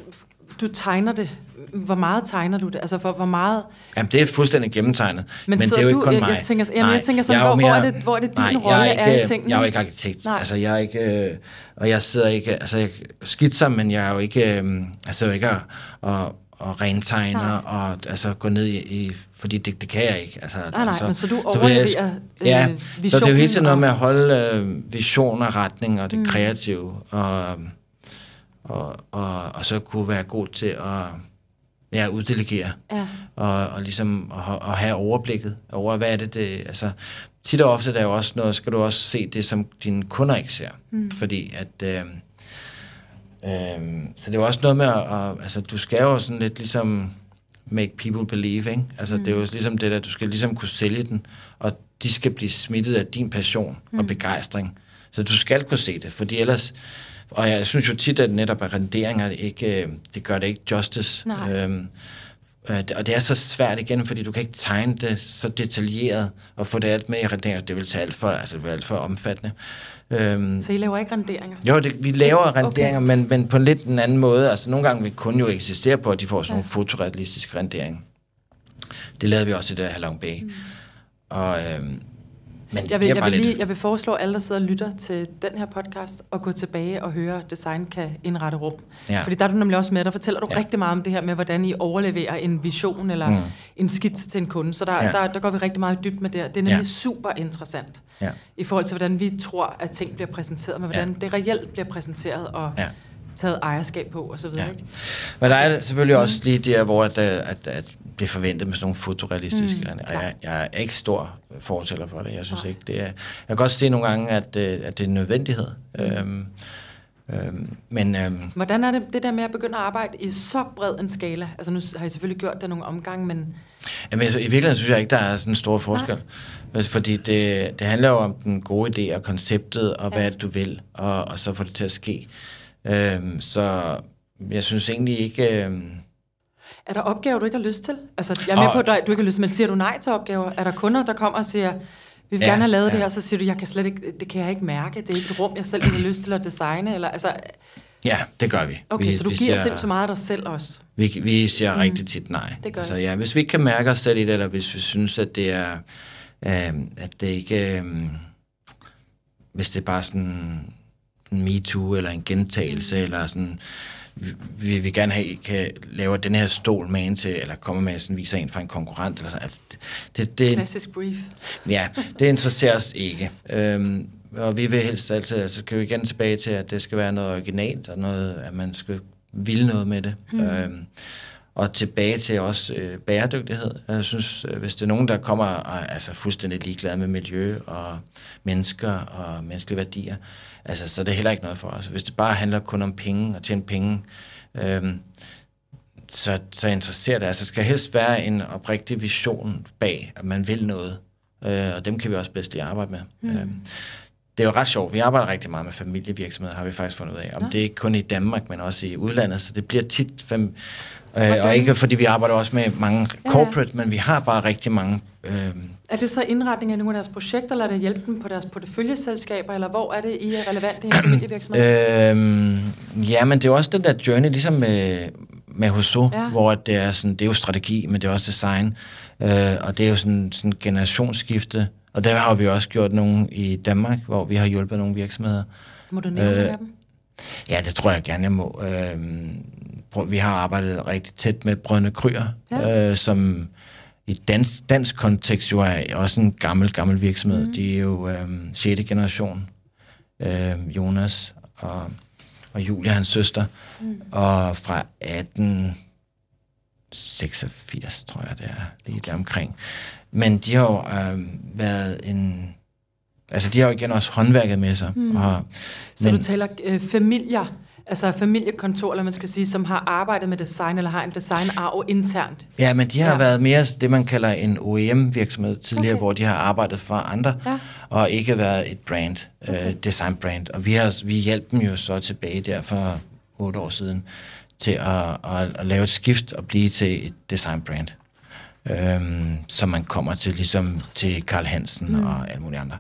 du tegner det. Hvor meget tegner du det? Altså, hvor, hvor meget... Jamen, det er fuldstændig gennemtegnet. Men, men det sidder er jo ikke kun jeg- mig. jeg tænker- jamen, jeg tænker sådan, jeg jo hvor- hvor er det- hvor er det din nej, rolle jeg er i ikke, tingene? Jeg er jo ikke arkitekt. Nej. Altså, jeg er ikke... Øh, og jeg sidder ikke... Altså, jeg skitser, men jeg er jo ikke... Øh, altså, ikke at, at, at rentegner Nej. og altså, gå ned i... i fordi det, det kan jeg ikke. Altså, Nej, nej, men så du vil jeg- overleverer, øh, Ja, så det er jo hele tiden noget og- med at holde øh, vision og retning og det mm. kreative. Og, og, og, og så kunne være god til at ja, uddelegere Ja. og, og ligesom at, at have overblikket over, hvad er det, det altså, tit og ofte der er jo også noget, skal du også se det, som dine kunder ikke ser. Mm. Fordi at, øh, øh, så det er jo også noget med, at, at, altså, du skal jo sådan lidt ligesom make people believe, ikke? Altså, mm. det er jo ligesom det der, du skal ligesom kunne sælge den, og de skal blive smittet af din passion mm. og begejstring. Så du skal kunne se det, fordi ellers, og jeg synes jo tit, at netop at renderinger ikke, øh, det gør det ikke justice. Nej. Øhm, øh, og det er så svært igen, fordi du kan ikke tegne det så detaljeret og få det alt med i renderinger. Det vil tage alt for, altså, det vil alt for omfattende. Øhm, Så I laver ikke renderinger? jo, det, vi laver Okay. renderinger, men, men på en lidt en anden måde. Altså nogle gange vil kunden jo eksistere på, at de får sådan nogle fotorealistiske renderinger. Det lavede vi også i det her Halong Bay. Mm. Og, øhm, men Jeg vil, jeg, vil lidt... lige, jeg vil foreslå alle, der sidder og lytter til den her podcast, og gå tilbage og høre, at design kan indrette rum. Ja. Fordi der er du nemlig også med, der fortæller du Ja. rigtig meget om det her med, hvordan I overleverer en vision eller Mm. en skitse til en kunde. Så der, Ja. der, der går vi rigtig meget dybt med det. Det er nemlig Ja. super interessant Ja. i forhold til, hvordan vi tror, at ting bliver præsenteret, men hvordan Ja. det reelt bliver præsenteret og Ja. taget ejerskab på osv. Ja. Ja. Ikke? Men der er selvfølgelig også lige der, hvor at, øh, at, at det forventet med sådan nogle fotorealistiske Mm, og jeg, jeg er ikke stor fortæller for det. Jeg synes Nej. ikke, det er... Jeg kan godt se nogle gange, at, øh, at det er en nødvendighed. Mm. Øhm, øhm, men øhm, Hvordan er det, det der med at begynde at arbejde i så bred en skala? Altså nu har I selvfølgelig gjort det nogle omgange, men Jamen, altså, i virkeligheden synes jeg ikke, der er sådan en stor forskel. Altså, Fordi det, det handler jo om den gode idé og konceptet, og hvad Ja. det, du vil, og, og så få det til at ske. Øhm, så jeg synes egentlig ikke... Øhm, er der opgaver, du ikke har lyst til? Altså jeg er med Og- på, at du ikke har lyst til, men siger du nej til opgaver? Er der kunder, der kommer og siger, vi vil Ja, gerne have lavet ja. det her, så siger du, jeg kan slet ikke, det kan jeg ikke mærke, det er ikke et rum, jeg selv har lyst til at designe, eller altså, ja, det gør vi. okay, vi, så du giver siger- sindssygt meget af dig selv også. Vi, vi siger mm. rigtig tit nej. Det gør altså, ja, hvis vi ikke kan mærke os selv i det, eller hvis vi synes, at det er, øh, at det ikke, øh, hvis det er bare sådan en MeToo, eller en gentagelse, mm. eller sådan, vi, vi vil gerne have, I kan lave den her stol med en til, eller komme med sådan, viser en fra en konkurrent, eller sådan. Altså, det, det, Klassisk brief. Ja, det interesserer os ikke. Øhm, og vi vil helst altid, altså skal vi igen tilbage til, at det skal være noget originalt, og noget, at man skal ville noget med det. Mm. Øhm, og tilbage til også øh, bæredygtighed. Jeg synes, øh, hvis det er nogen, der kommer og er altså, fuldstændig ligeglade med miljø og mennesker og menneskelige værdier, altså, så er det heller ikke noget for os. Hvis det bare handler kun om penge og tjene penge, øhm, så, så interesserer det. Altså, der skal helst være en oprigtig vision bag, at man vil noget. Øh, og dem kan vi også bedst lige arbejde med. Mm. Øh, det er jo ret sjovt. Vi arbejder rigtig meget med familievirksomheder, har vi faktisk fundet ud af. Om Nå. det er ikke kun i Danmark, men også i udlandet. Så det bliver tit fem... Øh, Hvordan? og ikke fordi vi arbejder også med mange ja. corporate, men vi har bare rigtig mange... Øh, Er det så indretning af nogle af deres projekter, eller er det hjælpe dem på deres porteføljeselskaber, eller hvor er det, I er relevant i en familievirksomhed? Øhm, ja, men det er også den der journey, ligesom med, med Husso, Ja. hvor det er, sådan, det er jo strategi, men det er også design. Øh, og det er jo sådan, sådan generationsskifte. Og der har vi også gjort nogle i Danmark, hvor vi har hjulpet nogle virksomheder. Må du nævne øh, dem? Ja, det tror jeg gerne, jeg må. Prøv- vi har arbejdet rigtig tæt med Brønde Kryer, Ja. øh, som i dansk, dansk kontekst jo er også en gammel, gammel virksomhed. Mm. De er jo øhm, 6. generation. Øhm, Jonas og, og Julia, hans søster. Mm. Og fra 1886, tror jeg det er, lige der omkring. Men de har jo øhm, været en... Altså, de har jo igen også håndværket med sig. Mm. Og, Så du taler øh, familier, altså familiekontor, eller man skal sige, som har arbejdet med design, eller har en designarv internt. Ja, men de har Ja. været mere det, man kalder en OEM-virksomhed tidligere, Okay. hvor de har arbejdet for andre, Ja. og ikke været et brand, okay. øh, design brand. Og vi har vi hjalp dem jo så tilbage der for otte år siden til at, at, at lave et skift og blive til et design brand. Øhm, så man kommer til ligesom til Karl Hansen mm. og alle mulige andre.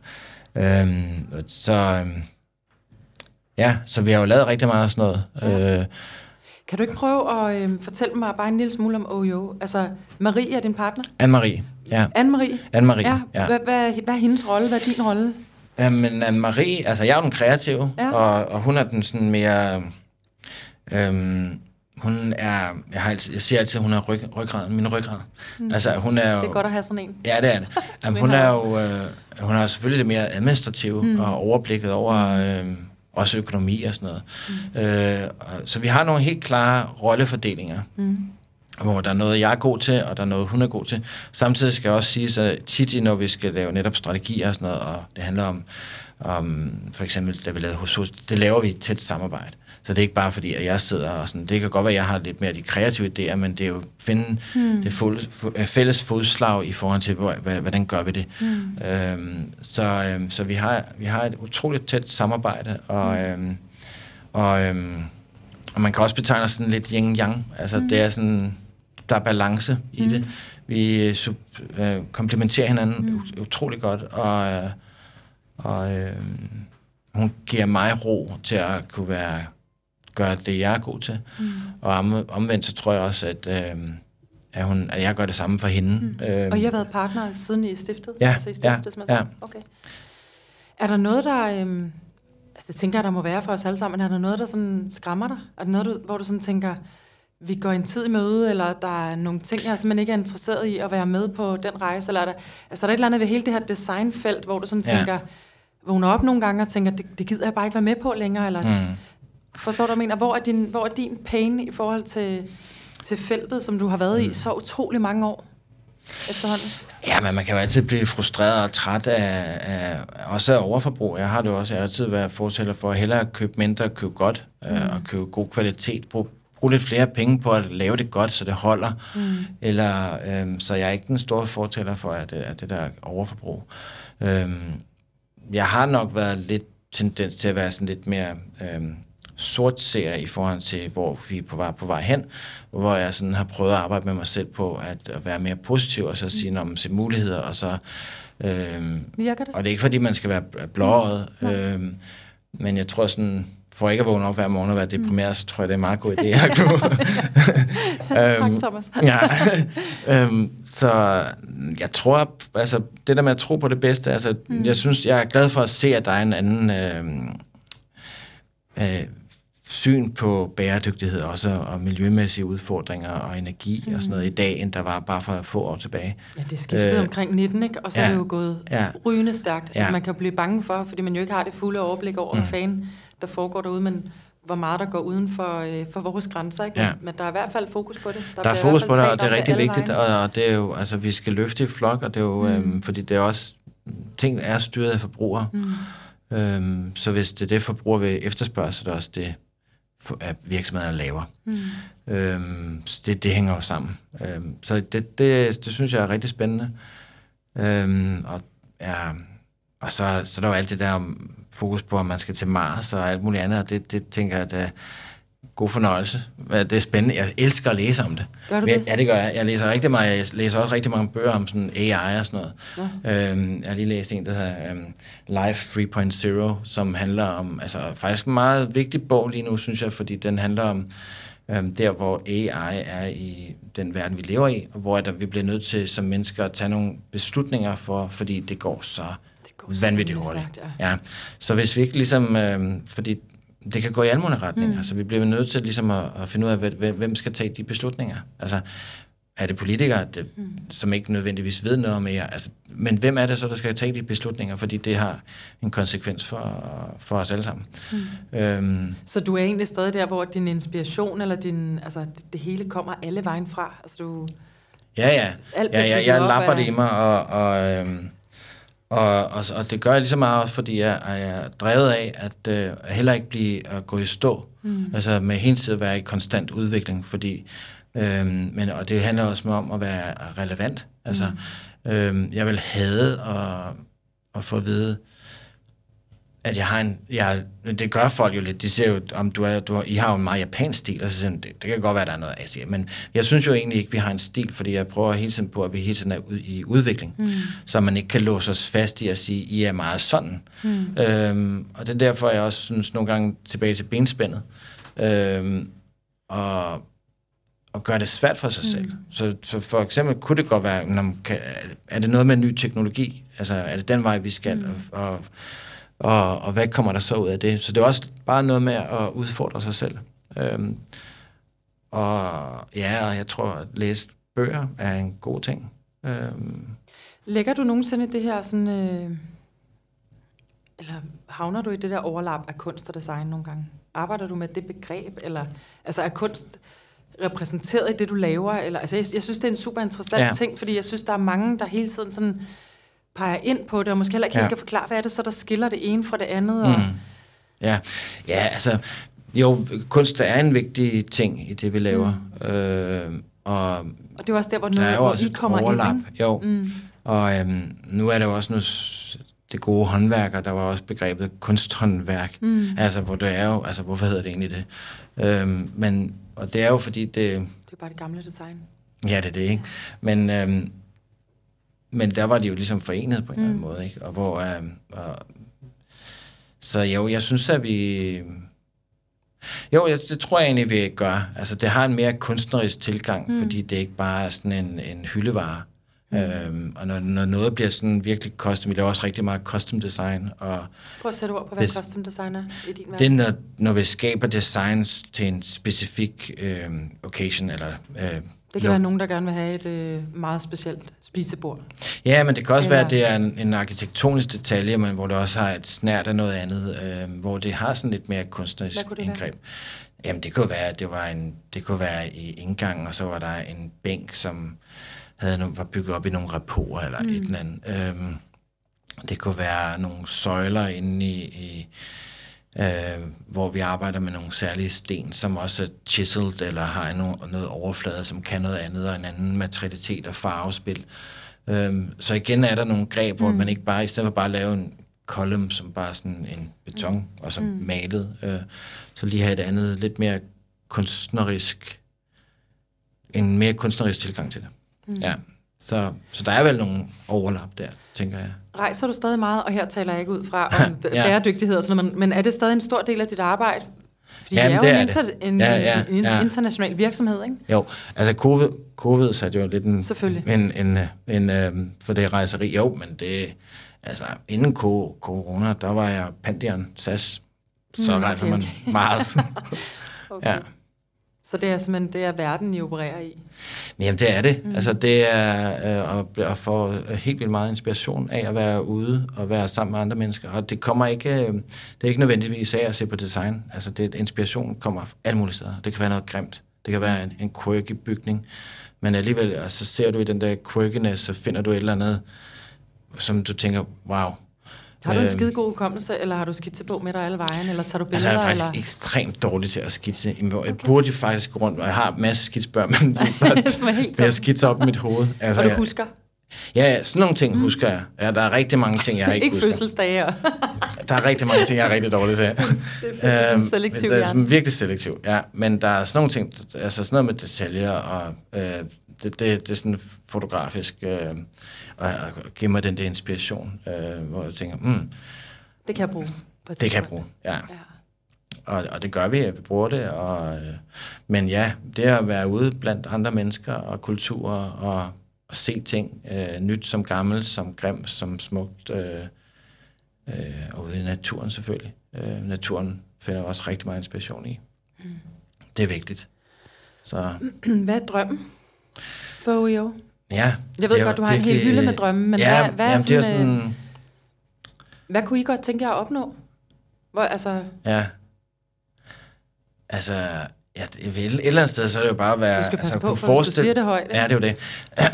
Øhm, så, øhm, ja, så vi har jo lavet rigtig meget af sådan noget. Ja. Øh, Kan du ikke prøve at øh, fortælle mig bare en lille smule om OYO? Altså, Marie er din partner? Anne-Marie, ja. Anne-Marie? Anne-Marie, ja. ja. Hvad, hvad, hvad er hendes rolle? Hvad er din rolle? Jamen, Anne-Marie, altså jeg er jo den kreative, Ja. og, og hun er den sådan mere... Øhm, hun er, jeg, har altid, jeg siger altid, at hun er ryg, ryggraden, min ryggrad. Mm. Altså, hun er jo, Det er godt at have sådan en. Ja, det er det. Jamen, en hun er jo, øh, hun har selvfølgelig det mere administrative mm. og overblikket over øh, også økonomi og sådan noget. Mm. Øh, så vi har nogle helt klare rollefordelinger. Mm. Hvor der er noget, jeg er god til, og der er noget, hun er god til. Samtidig skal jeg også sige, at tit, når vi skal lave netop strategier og sådan noget, og det handler om, om for eksempel, da vi lavede hos, det laver vi i tæt samarbejde. Så det er ikke bare fordi, at jeg sidder og sådan, det kan godt være, at jeg har lidt mere de kreative idéer, men det er jo at finde mm. det fuld, fu- fælles fodslag i forhold til, hvor, hvad, hvordan gør vi det. Mm. Øhm, så øhm, så vi, har, vi har et utroligt tæt samarbejde, og, øhm, og, øhm, og man kan også betegne sådan lidt yin-yang. Altså mm. det er sådan, der er balance i mm. det. Vi øh, sub, øh, komplementerer hinanden mm. utrolig godt, og, øh, og øh, hun giver mig ro til at kunne være gøre det, jeg er god til. Mm. Og om, omvendt, så tror jeg også, at, øh, at, hun, at jeg gør det samme for hende. Mm. Øh, Og I har været partner siden I stiftede? Ja, altså, I stiftede, ja, jeg ja. Okay. Er der noget, der... Øhm, altså, det tænker jeg, der må være for os alle sammen. Er der noget, der sådan skræmmer dig? Er der noget, du, hvor du sådan tænker, vi går en tid i møde, eller der er nogle ting, jeg simpelthen ikke er interesseret i at være med på den rejse? Eller er der, altså, er der et eller andet ved hele det her designfelt, hvor du sådan Ja. tænker, vågner op nogle gange og tænker, det, det gider jeg bare ikke være med på længere? Eller, mm. Forstår du, hvad jeg mener? Hvor er din, hvor er din pain i forhold til, til feltet, som du har været Mm. i så utrolig mange år efterhånden? Ja, men man kan jo altid blive frustreret og træt af, af også af overforbrug. Jeg har det også jeg har altid været fortæller for at hellere købe mindre og købe godt, mm. øh, og købe god kvalitet. Brug, brug lidt flere penge på at lave det godt, så det holder. Mm. Eller, øh, så jeg er ikke den store fortæller for at, at det der overforbrug. Øh, jeg har nok været lidt tendens til at være sådan lidt mere øh, sort ser i forhold til, hvor vi er på vej, på vej hen, hvor jeg sådan har prøvet at arbejde med mig selv på at, at være mere positiv, og så sige, om se muligheder, og så... Øh, Virker det? og det er ikke fordi, man skal være blåret, øh, men jeg tror sådan, for ikke at vågne op hver morgen og være deprimeret, så tror jeg, det er en meget god idé at kunne. tak, Thomas. ja, øhm, så jeg tror, altså det der med at tro på det bedste, altså mm. jeg synes, jeg er glad for at se, at der er en anden øh, øh, syn på bæredygtighed også, og miljømæssige udfordringer og energi mm. og sådan noget i dag, end der var bare for få år tilbage. Ja, det skiftede øh, omkring 19, ikke? og så ja, er det jo gået ja, rygende stærkt. Ja. Man kan blive bange for, fordi man jo ikke har det fulde overblik over, mm. hvad fanden der foregår derude, men hvor meget der går uden for, øh, for vores grænser. Ikke? Ja. Men der er i hvert fald fokus på det. Der er bliver i fokus på det, og det er rigtig vigtigt, og, og det er jo, altså vi skal løfte i flok, og det er jo, mm. øhm, fordi det er også, ting er styret af forbrugere. Mm. Øhm, så hvis det er det, forbruger vil efterspørge, så er det også det, at virksomhederne laver. Mm. Øhm, så det, det hænger jo sammen. Øhm, så det, det, det synes jeg er rigtig spændende. Øhm, og, ja, og så, så er der jo alt det der om fokus på, at man skal til Mars og alt muligt andet, og det, det tænker jeg, at god fornøjelse. Det er spændende. Jeg elsker at læse om det. Gør du Ja, det? Ja, det gør jeg. Jeg læser rigtig meget. Jeg læser også rigtig mange bøger om sådan AI og sådan noget. Ja. Øhm, jeg har lige læst en, der hedder øhm, Life 3.0, som handler om, altså faktisk en meget vigtig bog lige nu, synes jeg, fordi den handler om øhm, der, hvor AI er i den verden, vi lever i, og hvor der, vi bliver nødt til som mennesker at tage nogle beslutninger for, fordi det går så Det går vanvittigt hurtigt. stærkt, ja. Så hvis vi ikke ligesom, øhm, fordi det kan gå i alle mulige retninger, mm. så vi bliver nødt til ligesom at, at finde ud af, hvem, hvem skal tage de beslutninger. Altså, er det politikere, det, mm. som ikke nødvendigvis ved noget om AI? Altså, men hvem er det så, der skal tage de beslutninger? Fordi det har en konsekvens for, for os alle sammen. Mm. Øhm, Så du er egentlig stadig der, hvor din inspiration, eller din, altså, det, det hele kommer alle vejen fra? Altså, du, Ja, ja. Alt ja, ja jeg op lapper det i mig, og, og, øhm, og, og, og det gør jeg lige så meget også, fordi jeg, jeg er drevet af at øh, heller ikke blive at gå i stå. Mm. Altså med hele tiden være i konstant udvikling, fordi øhm, men, og det handler også om at være relevant. Altså, mm. øhm, jeg vil have at, at få at vide, at jeg har en... Jeg, det gør folk jo lidt. De siger jo, om du er, du I har jo en meget japansk stil, og så siger de, det, det kan godt være, der er noget asiat. Men jeg synes jo egentlig ikke, vi har en stil, fordi jeg prøver hele tiden på, at vi hele tiden er ud, i udvikling. Mm. Så man ikke kan låse os fast i at sige, I er meget sådan. Mm. Øhm, og det er derfor, jeg også synes nogle gange tilbage til benspændet. Øhm, at, at gøre det svært for sig mm. selv. Så, så for eksempel kunne det godt være, når man kan, er det noget med ny teknologi? Altså er det den vej, vi skal? Mm. Og, og, og, og hvad kommer der så ud af det? Så det er også bare noget med at udfordre sig selv. Øhm, og ja, og jeg tror, at læse bøger er en god ting. Øhm. Lægger du nogensinde det her sådan... Øh, eller havner du i det der overlap af kunst og design nogle gange? Arbejder du med det begreb, eller altså er kunst repræsenteret i det, du laver? Eller, altså, jeg, jeg synes, det er en super interessant ja. ting, fordi jeg synes, der er mange, der hele tiden sådan peger ind på det, og måske heller ikke ja. helt kan forklare, hvad er det så, der skiller det ene fra det andet? Og... Mm. Ja. ja, altså, jo, kunst er en vigtig ting i det, vi laver. Mm. Øh, og, og det er også der, hvor, nu, der hvor I kommer overlap. ind. Jo, mm. og øhm, nu er der jo også nu det gode håndværker, der var også begrebet kunsthåndværk, mm. altså hvor det er jo, altså hvorfor hedder det egentlig det? Øhm, men, og det er jo fordi det... Det er bare det gamle design. Ja, det er det, ikke? Men, øhm, men der var de jo ligesom forenet på en mm. eller anden mm. måde, ikke? Og hvor... Øhm, og, så jo, jeg synes, at vi... Jo, jeg, det tror jeg egentlig, vi gør. Altså, det har en mere kunstnerisk tilgang, mm. fordi det ikke bare er sådan en, en hyldevare. Mm. Øhm, og når, når noget bliver sådan virkelig custom, vi laver også rigtig meget custom design. Og Prøv at sætte ord på, hvad hvis, custom design er i din verden. Det er, når, når vi skaber designs til en specifik øh, occasion, eller øh, det kan jo. være nogen, der gerne vil have et øh, meget specielt spisebord. Ja, men det kan også Eller... være, at det er en, en arkitektonisk detalje, men hvor det også har et snært af noget andet, øh, hvor det har sådan lidt mere kunstnerisk indgreb. Være? Jamen, det kunne være, at det var, en, det kunne være i indgangen, og så var der en bænk, som havde nogle, var bygget op i nogle rapporter eller mm. et eller andet. Øhm, det kunne være nogle søjler inde i, i øh, hvor vi arbejder med nogle særlige sten, som også er chiseled eller har noget, noget overflade, som kan noget andet og en anden materialitet og farvespil. Øhm, så igen er der nogle greb, hvor mm. man ikke bare, i stedet for bare at lave en kolum, som bare sådan en beton, mm. og som mm. malet, øh, så lige have et andet, lidt mere kunstnerisk, en mere kunstnerisk tilgang til det. Mm. Ja. Så, så der er vel nogle overlap der, tænker jeg. Rejser du stadig meget, og her taler jeg ikke ud fra om ja. bæredygtighed og sådan noget, men, er det stadig en stor del af dit arbejde? Fordi Jamen, det er jo en, inter, en, ja, ja, en, en ja. international virksomhed, ikke? Jo, altså COVID, COVID satte jo lidt en, en, en, en, en for det rejseri. Jo, men det, altså inden corona, der var jeg Pandion SAS, så mm, rejser okay. man meget. okay. ja. Så det er simpelthen det er verden, I opererer i? Jamen det er det. Mm. Altså det er øh, at få helt vildt meget inspiration af at være ude og være sammen med andre mennesker. Og det kommer ikke, øh, det er ikke nødvendigvis af at se på design. Altså det, inspiration kommer alle mulige steder. Det kan være noget grimt. Det kan være en, en quirky bygning. Men alligevel, altså ser du i den der quirkiness, så finder du et eller andet, som du tænker, wow, har du en øhm. skide god hukommelse, eller har du på med dig alle vejen, eller tager du billeder? Altså, jeg er faktisk eller? ekstremt dårlig til at skitse. Jeg okay. burde jo faktisk gå rundt, og jeg har en masse skitsbørn, men er jeg skitser op i mit hoved. Altså, og du husker? Ja, ja, sådan nogle ting mm. husker jeg. Ja, der er rigtig mange ting, jeg ikke, ikke husker. Ikke fødselsdage. der er rigtig mange ting, jeg er rigtig dårlig til. det er øhm, selektiv, Det er virkelig selektiv, ja. Men der er sådan nogle ting, altså sådan noget med detaljer, og øh, det, det, det er sådan fotografisk... Øh, og, og give mig den der inspiration, øh, hvor jeg tænker, mm, det kan jeg bruge. På det kan jeg bruge, ja. ja. Og, og det gør vi, at vi bruger det. Og, øh, men ja, det at være ude blandt andre mennesker og kulturer og, og se ting, øh, nyt som gammelt, som grimt, som smukt, øh, øh, og ude i naturen selvfølgelig. Øh, naturen finder også rigtig meget inspiration i. Mm. Det er vigtigt. Så. Hvad er drømmen for OEO? Ja. Jeg ved godt, du har virkelig, en hel hylde med drømme, men ja, hvad, hvad, jamen, er sådan, det er sådan, øh, hvad kunne I godt tænke jer at opnå? Hvor, altså... Ja. Altså, ja, et, et eller andet sted, så er det jo bare at være... Du skal passe altså, på, for du siger det højt. Ja, det er jo det.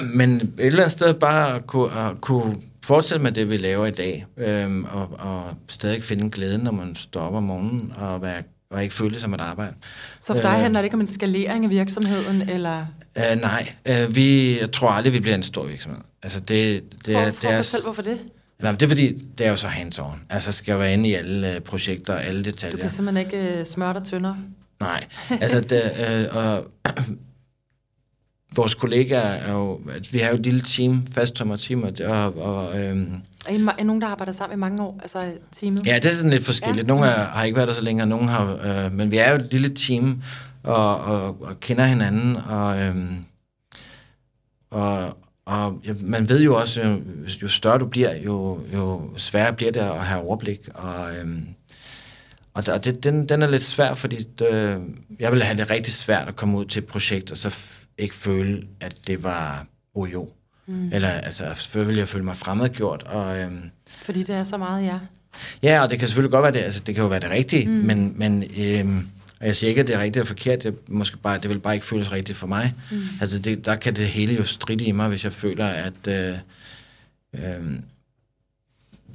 Men et eller andet sted bare at kunne, at kunne fortsætte med det, vi laver i dag, øhm, og, og stadig finde glæden, når man står op om morgenen, og, være, og ikke føle det som et arbejde. Så for dig øh, handler det ikke om en skalering af virksomheden, eller... Øh, nej, øh, vi, jeg tror aldrig, vi bliver en stor virksomhed. Altså det, det, for, for det er, selv, hvorfor det? Nej, det er fordi, det er jo så hands-on. Altså skal være inde i alle uh, projekter og alle detaljer. Du kan simpelthen ikke uh, smøre dig tyndere? Nej, altså det, uh, og, vores kollegaer er jo, vi har jo et lille team, fasttømmer team, og, og øhm, er I er nogen, der arbejder sammen i mange år, altså teamet? Ja, det er sådan lidt forskelligt. Nogle er, har ikke været der så længe, og nogle har, øh, men vi er jo et lille team, og, og, og kender hinanden, og, øhm, og, og ja, man ved jo også, jo, jo større du bliver, jo, jo sværere bliver det at have overblik, og, øhm, og der, det, den, den er lidt svær, fordi det, jeg ville have det rigtig svært at komme ud til et projekt, og så ikke føle, at det var ojo. Mm. Eller altså, selvfølgelig ville jeg føle mig fremmedgjort, og... Øhm, Fordi det er så meget ja. Ja, og det kan selvfølgelig godt være det, altså det kan jo være det rigtige, mm. men, men øhm, og jeg siger ikke, at det er rigtigt og forkert, det, måske bare, det vil bare ikke føles rigtigt for mig. Mm. Altså det, der kan det hele jo stride i mig, hvis jeg føler, at øh, øh,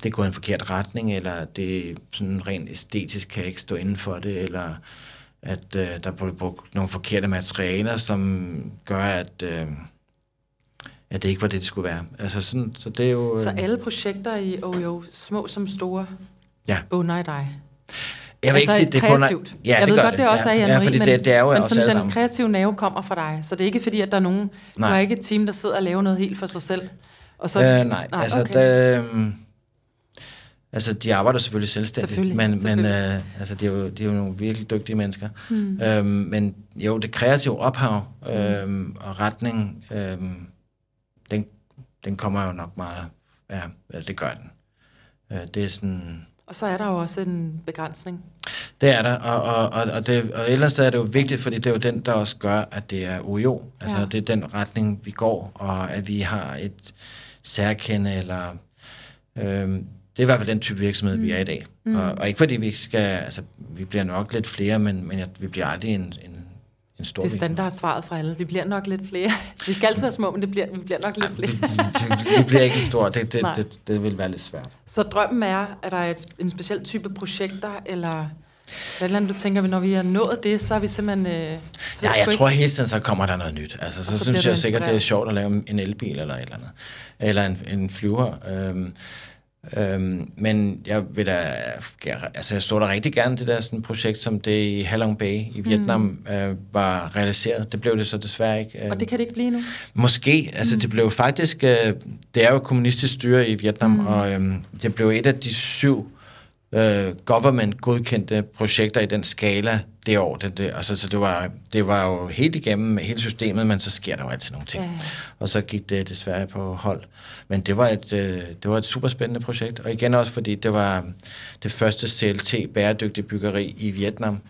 det går i en forkert retning, eller det sådan rent æstetisk kan jeg ikke stå inden for det, eller at øh, der bliver brugt nogle forkerte materialer, som gør, at, øh, at det ikke var det, det skulle være. Altså sådan, så det er jo... Øh, Så alle projekter i OEO, små som store, Ja. bunder i dig. jeg vil ikke sige, det er kreativt. Ja, jeg ved gør godt, det, også er ja, Jan ja, Marie, fordi men, det, det er jo men også sådan, den sammen. kreative nerve kommer fra dig. Så det er ikke fordi, at der er nogen... Nej. Du er ikke et team, der sidder og laver noget helt for sig selv. Og så, Øh, nej, nej, altså, okay. der, øhm, altså, de arbejder selvfølgelig selvstændigt, Selvfølgelig, men, men selvfølgelig. øh, altså, de, er jo, de er jo nogle virkelig dygtige mennesker. Mm. Øhm, men jo, det kreative ophav øhm, mm. og retning, øhm, den, den kommer jo nok meget, ja, altså, det gør den. Øh, det er sådan, Og så er der jo også en begrænsning. det er der, og, og, og, og, det, og et eller andet sted er det jo vigtigt, fordi det er jo den, der også gør, at det er UJO. Altså, ja. det er den retning, vi går, og at vi har et særkende, eller... Øhm, det er i hvert fald den type virksomhed, mm. vi er i dag. Mm. Og, og ikke fordi vi skal... Altså, vi bliver nok lidt flere, men, men jeg, vi bliver aldrig en, en, en stor Det er virksomhed. standardsvaret fra alle. Vi bliver nok lidt flere. Vi skal altid være små, men det bliver, vi bliver nok lidt flere. vi bliver ikke en stor. Det, det, Nej. det, det vil være lidt svært. Så drømmen er, at der er et, en speciel type projekter, eller hvad eller andet, du tænker, når vi har nået det, så er vi simpelthen... Øh, Ja, jeg ikke- tror hele tiden, så kommer der noget nyt. Altså, så, så synes jeg sikkert, det er sjovt at lave en elbil eller et eller andet. Eller en, en flyver. Øhm, øhm, men jeg vil da... Altså, jeg så da rigtig gerne det der sådan projekt, som det i Halong Bay i Vietnam mm. øh, var realiseret. Det blev det så desværre ikke. Øh, Og det kan det ikke blive nu. Måske. Altså, mm. det blev faktisk... Øh, det er jo kommunistisk styre i Vietnam, mm. og øh, det blev et af de syv øh, government-godkendte projekter i den skala det år. Det, det, altså, så det var, det var jo helt igennem hele systemet, men så sker der jo altid nogle ting. Ja. Og så gik det desværre på hold. Men det var et, øh, det var et super spændende projekt, og igen også fordi det var det første CLT-bæredygtige byggeri i Vietnam.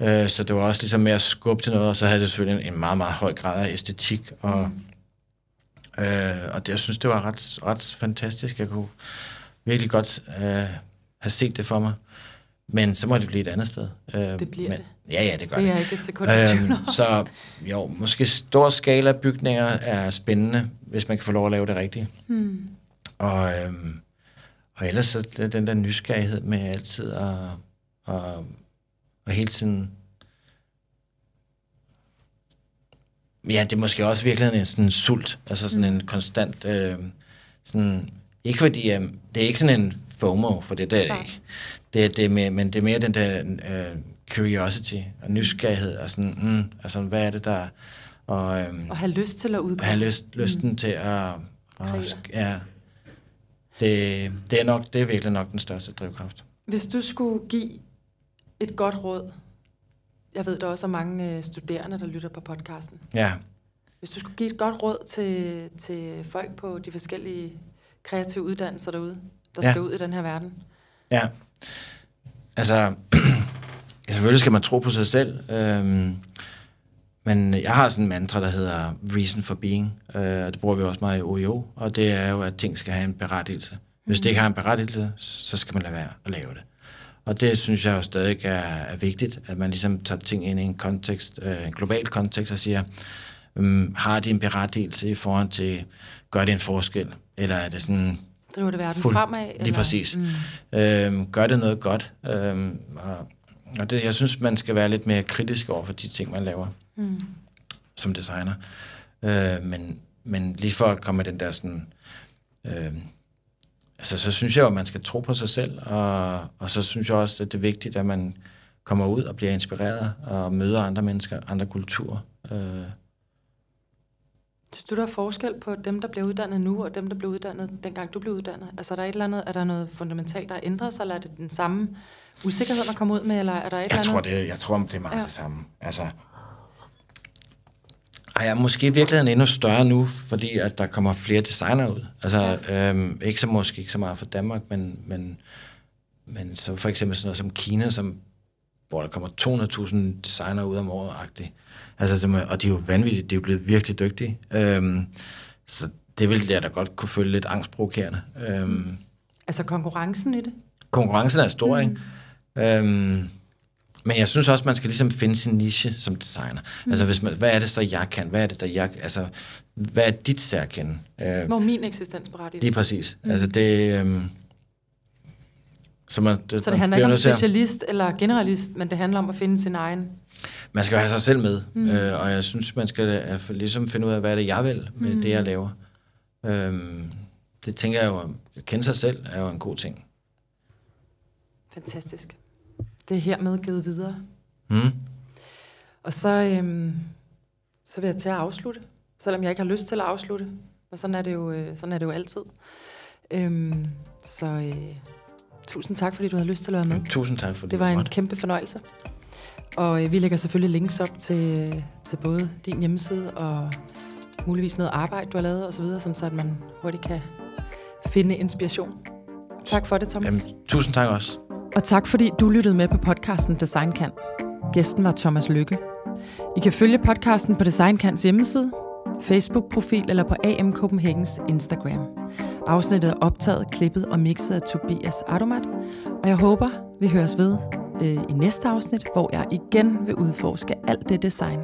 Øh, så det var også ligesom med at skubbe til noget, og så havde det selvfølgelig en, en meget, meget høj grad af æstetik. Og, mm. øh, og det, jeg synes, det var ret, ret fantastisk. Jeg kunne virkelig godt øh, have set det for mig. Men så må det blive et andet sted. Øh, Det bliver men, det. Ja, ja, det gør Det er det. jeg ikke et sekund Øhm, så jo, måske stor skala bygninger er spændende, hvis man kan få lov at lave det rigtigt. Hmm. Og, øhm, og ellers så den der nysgerrighed med altid at, og, og hele tiden... Ja, det er måske også virkelig en sådan en sult, altså sådan en konstant... Øh, sådan, ikke fordi, øh, det er ikke sådan en FOMO, for det, er Nej. ikke. Det, det er mere, men det er mere den der øh, curiosity og nysgerrighed, og sådan, mm, altså, hvad er det der... Og, øhm, Og have lyst til at udkomme. og have lyst, lysten mm. til at... at ja, det, det, er nok, det er virkelig nok den største drivkraft. Hvis du skulle give et godt råd, jeg ved, der også er mange øh, studerende, der lytter på podcasten. Ja, Hvis du skulle give et godt råd til, til folk på de forskellige kreative uddannelser derude, der Ja. skal ud i den her verden. ja. Altså, selvfølgelig skal man tro på sig selv, øhm, men jeg har sådan en mantra, der hedder reason for being, øh, og det bruger vi også meget i OEO, og det er jo, at ting skal have en berettigelse. Hvis det ikke har en berettigelse, så skal man lade være at lave det. Og det synes jeg jo stadig er, er vigtigt, at man ligesom tager ting ind i en kontekst, øh, en global kontekst og siger, øhm, har det en berettigelse i forhold til, gør det en forskel? Eller er det sådan, Driver det verden Fuld- fremad? lige præcis. Mm. Øhm, gør det noget godt? Øhm, og og det, jeg synes, man skal være lidt mere kritisk over for de ting, man laver Mm. som designer. Øh, men, men lige for at komme med den der sådan... Øh, altså, så synes jeg jo, at man skal tro på sig selv, og, og så synes jeg også, at det er vigtigt, at man kommer ud og bliver inspireret og møder andre mennesker, andre kulturer. Øh, Synes du, der er forskel på dem, der bliver uddannet nu, og dem, der blev uddannet, dengang du blev uddannet? Altså, er der et eller andet, er der noget fundamentalt, der har ændret sig, eller er det den samme usikkerhed, man kommer ud med, eller er der et eller jeg, andet? tror, det, jeg tror, det er meget Ja. ja. det samme. Altså, Ej, jeg er måske i virkeligheden endnu større nu, fordi at der kommer flere designer ud. Altså, ja. øhm, ikke så måske ikke så meget fra Danmark, men, men, men så for eksempel sådan noget som Kina, som, hvor der kommer 200.000 designer ud om året -agtigt. Altså, og de er jo vanvittige, de er jo blevet virkelig dygtige. Øhm, så det ville jeg da godt kunne føle lidt angstprovokerende. Øhm. Altså konkurrencen i det? Konkurrencen er stor, mm. ikke? Øhm, men jeg synes også, man skal ligesom finde sin niche som designer. Mm. Altså, hvis man, hvad er det så, jeg kan? Hvad er det, der jeg... Altså, hvad er dit særkende? Øh, Hvor min eksistens berettiger Lige præcis. Mm. Altså, det... Øhm, så, man, det, så det handler ikke om specialist at, eller generalist, men det handler om at finde sin egen... Man skal jo have sig selv med, mm. øh, og jeg synes, man skal uh, ligesom finde ud af, hvad er det, jeg vil med mm. det, jeg laver. Øhm, det tænker jeg jo, at kende sig selv er jo en god ting. Fantastisk. Det er hermed givet videre. Mm. Og så, øhm, så vil jeg til at afslutte, selvom jeg ikke har lyst til at afslutte. Og sådan er det jo, øh, sådan er det jo altid. Øhm, så øh, tusind tak, fordi du havde lyst til at være med. Tusind tak for det. Det var en kæmpe fornøjelse. Og øh, vi lægger selvfølgelig links op til, til både din hjemmeside og muligvis noget arbejde, du har lavet osv., sådan så at man hurtigt kan finde inspiration. Tak for det, Thomas. Jamen, tusind tak også. Og tak fordi du lyttede med på podcasten Design Kan. Gæsten var Thomas Lykke. I kan følge podcasten på Design Kans hjemmeside, Facebook-profil eller på AM Copenhagens Instagram. Afsnittet er optaget, klippet og mixet af Tobias Adomat, og jeg håber, vi høres ved øh, i næste afsnit, hvor jeg igen vil udforske alt det design,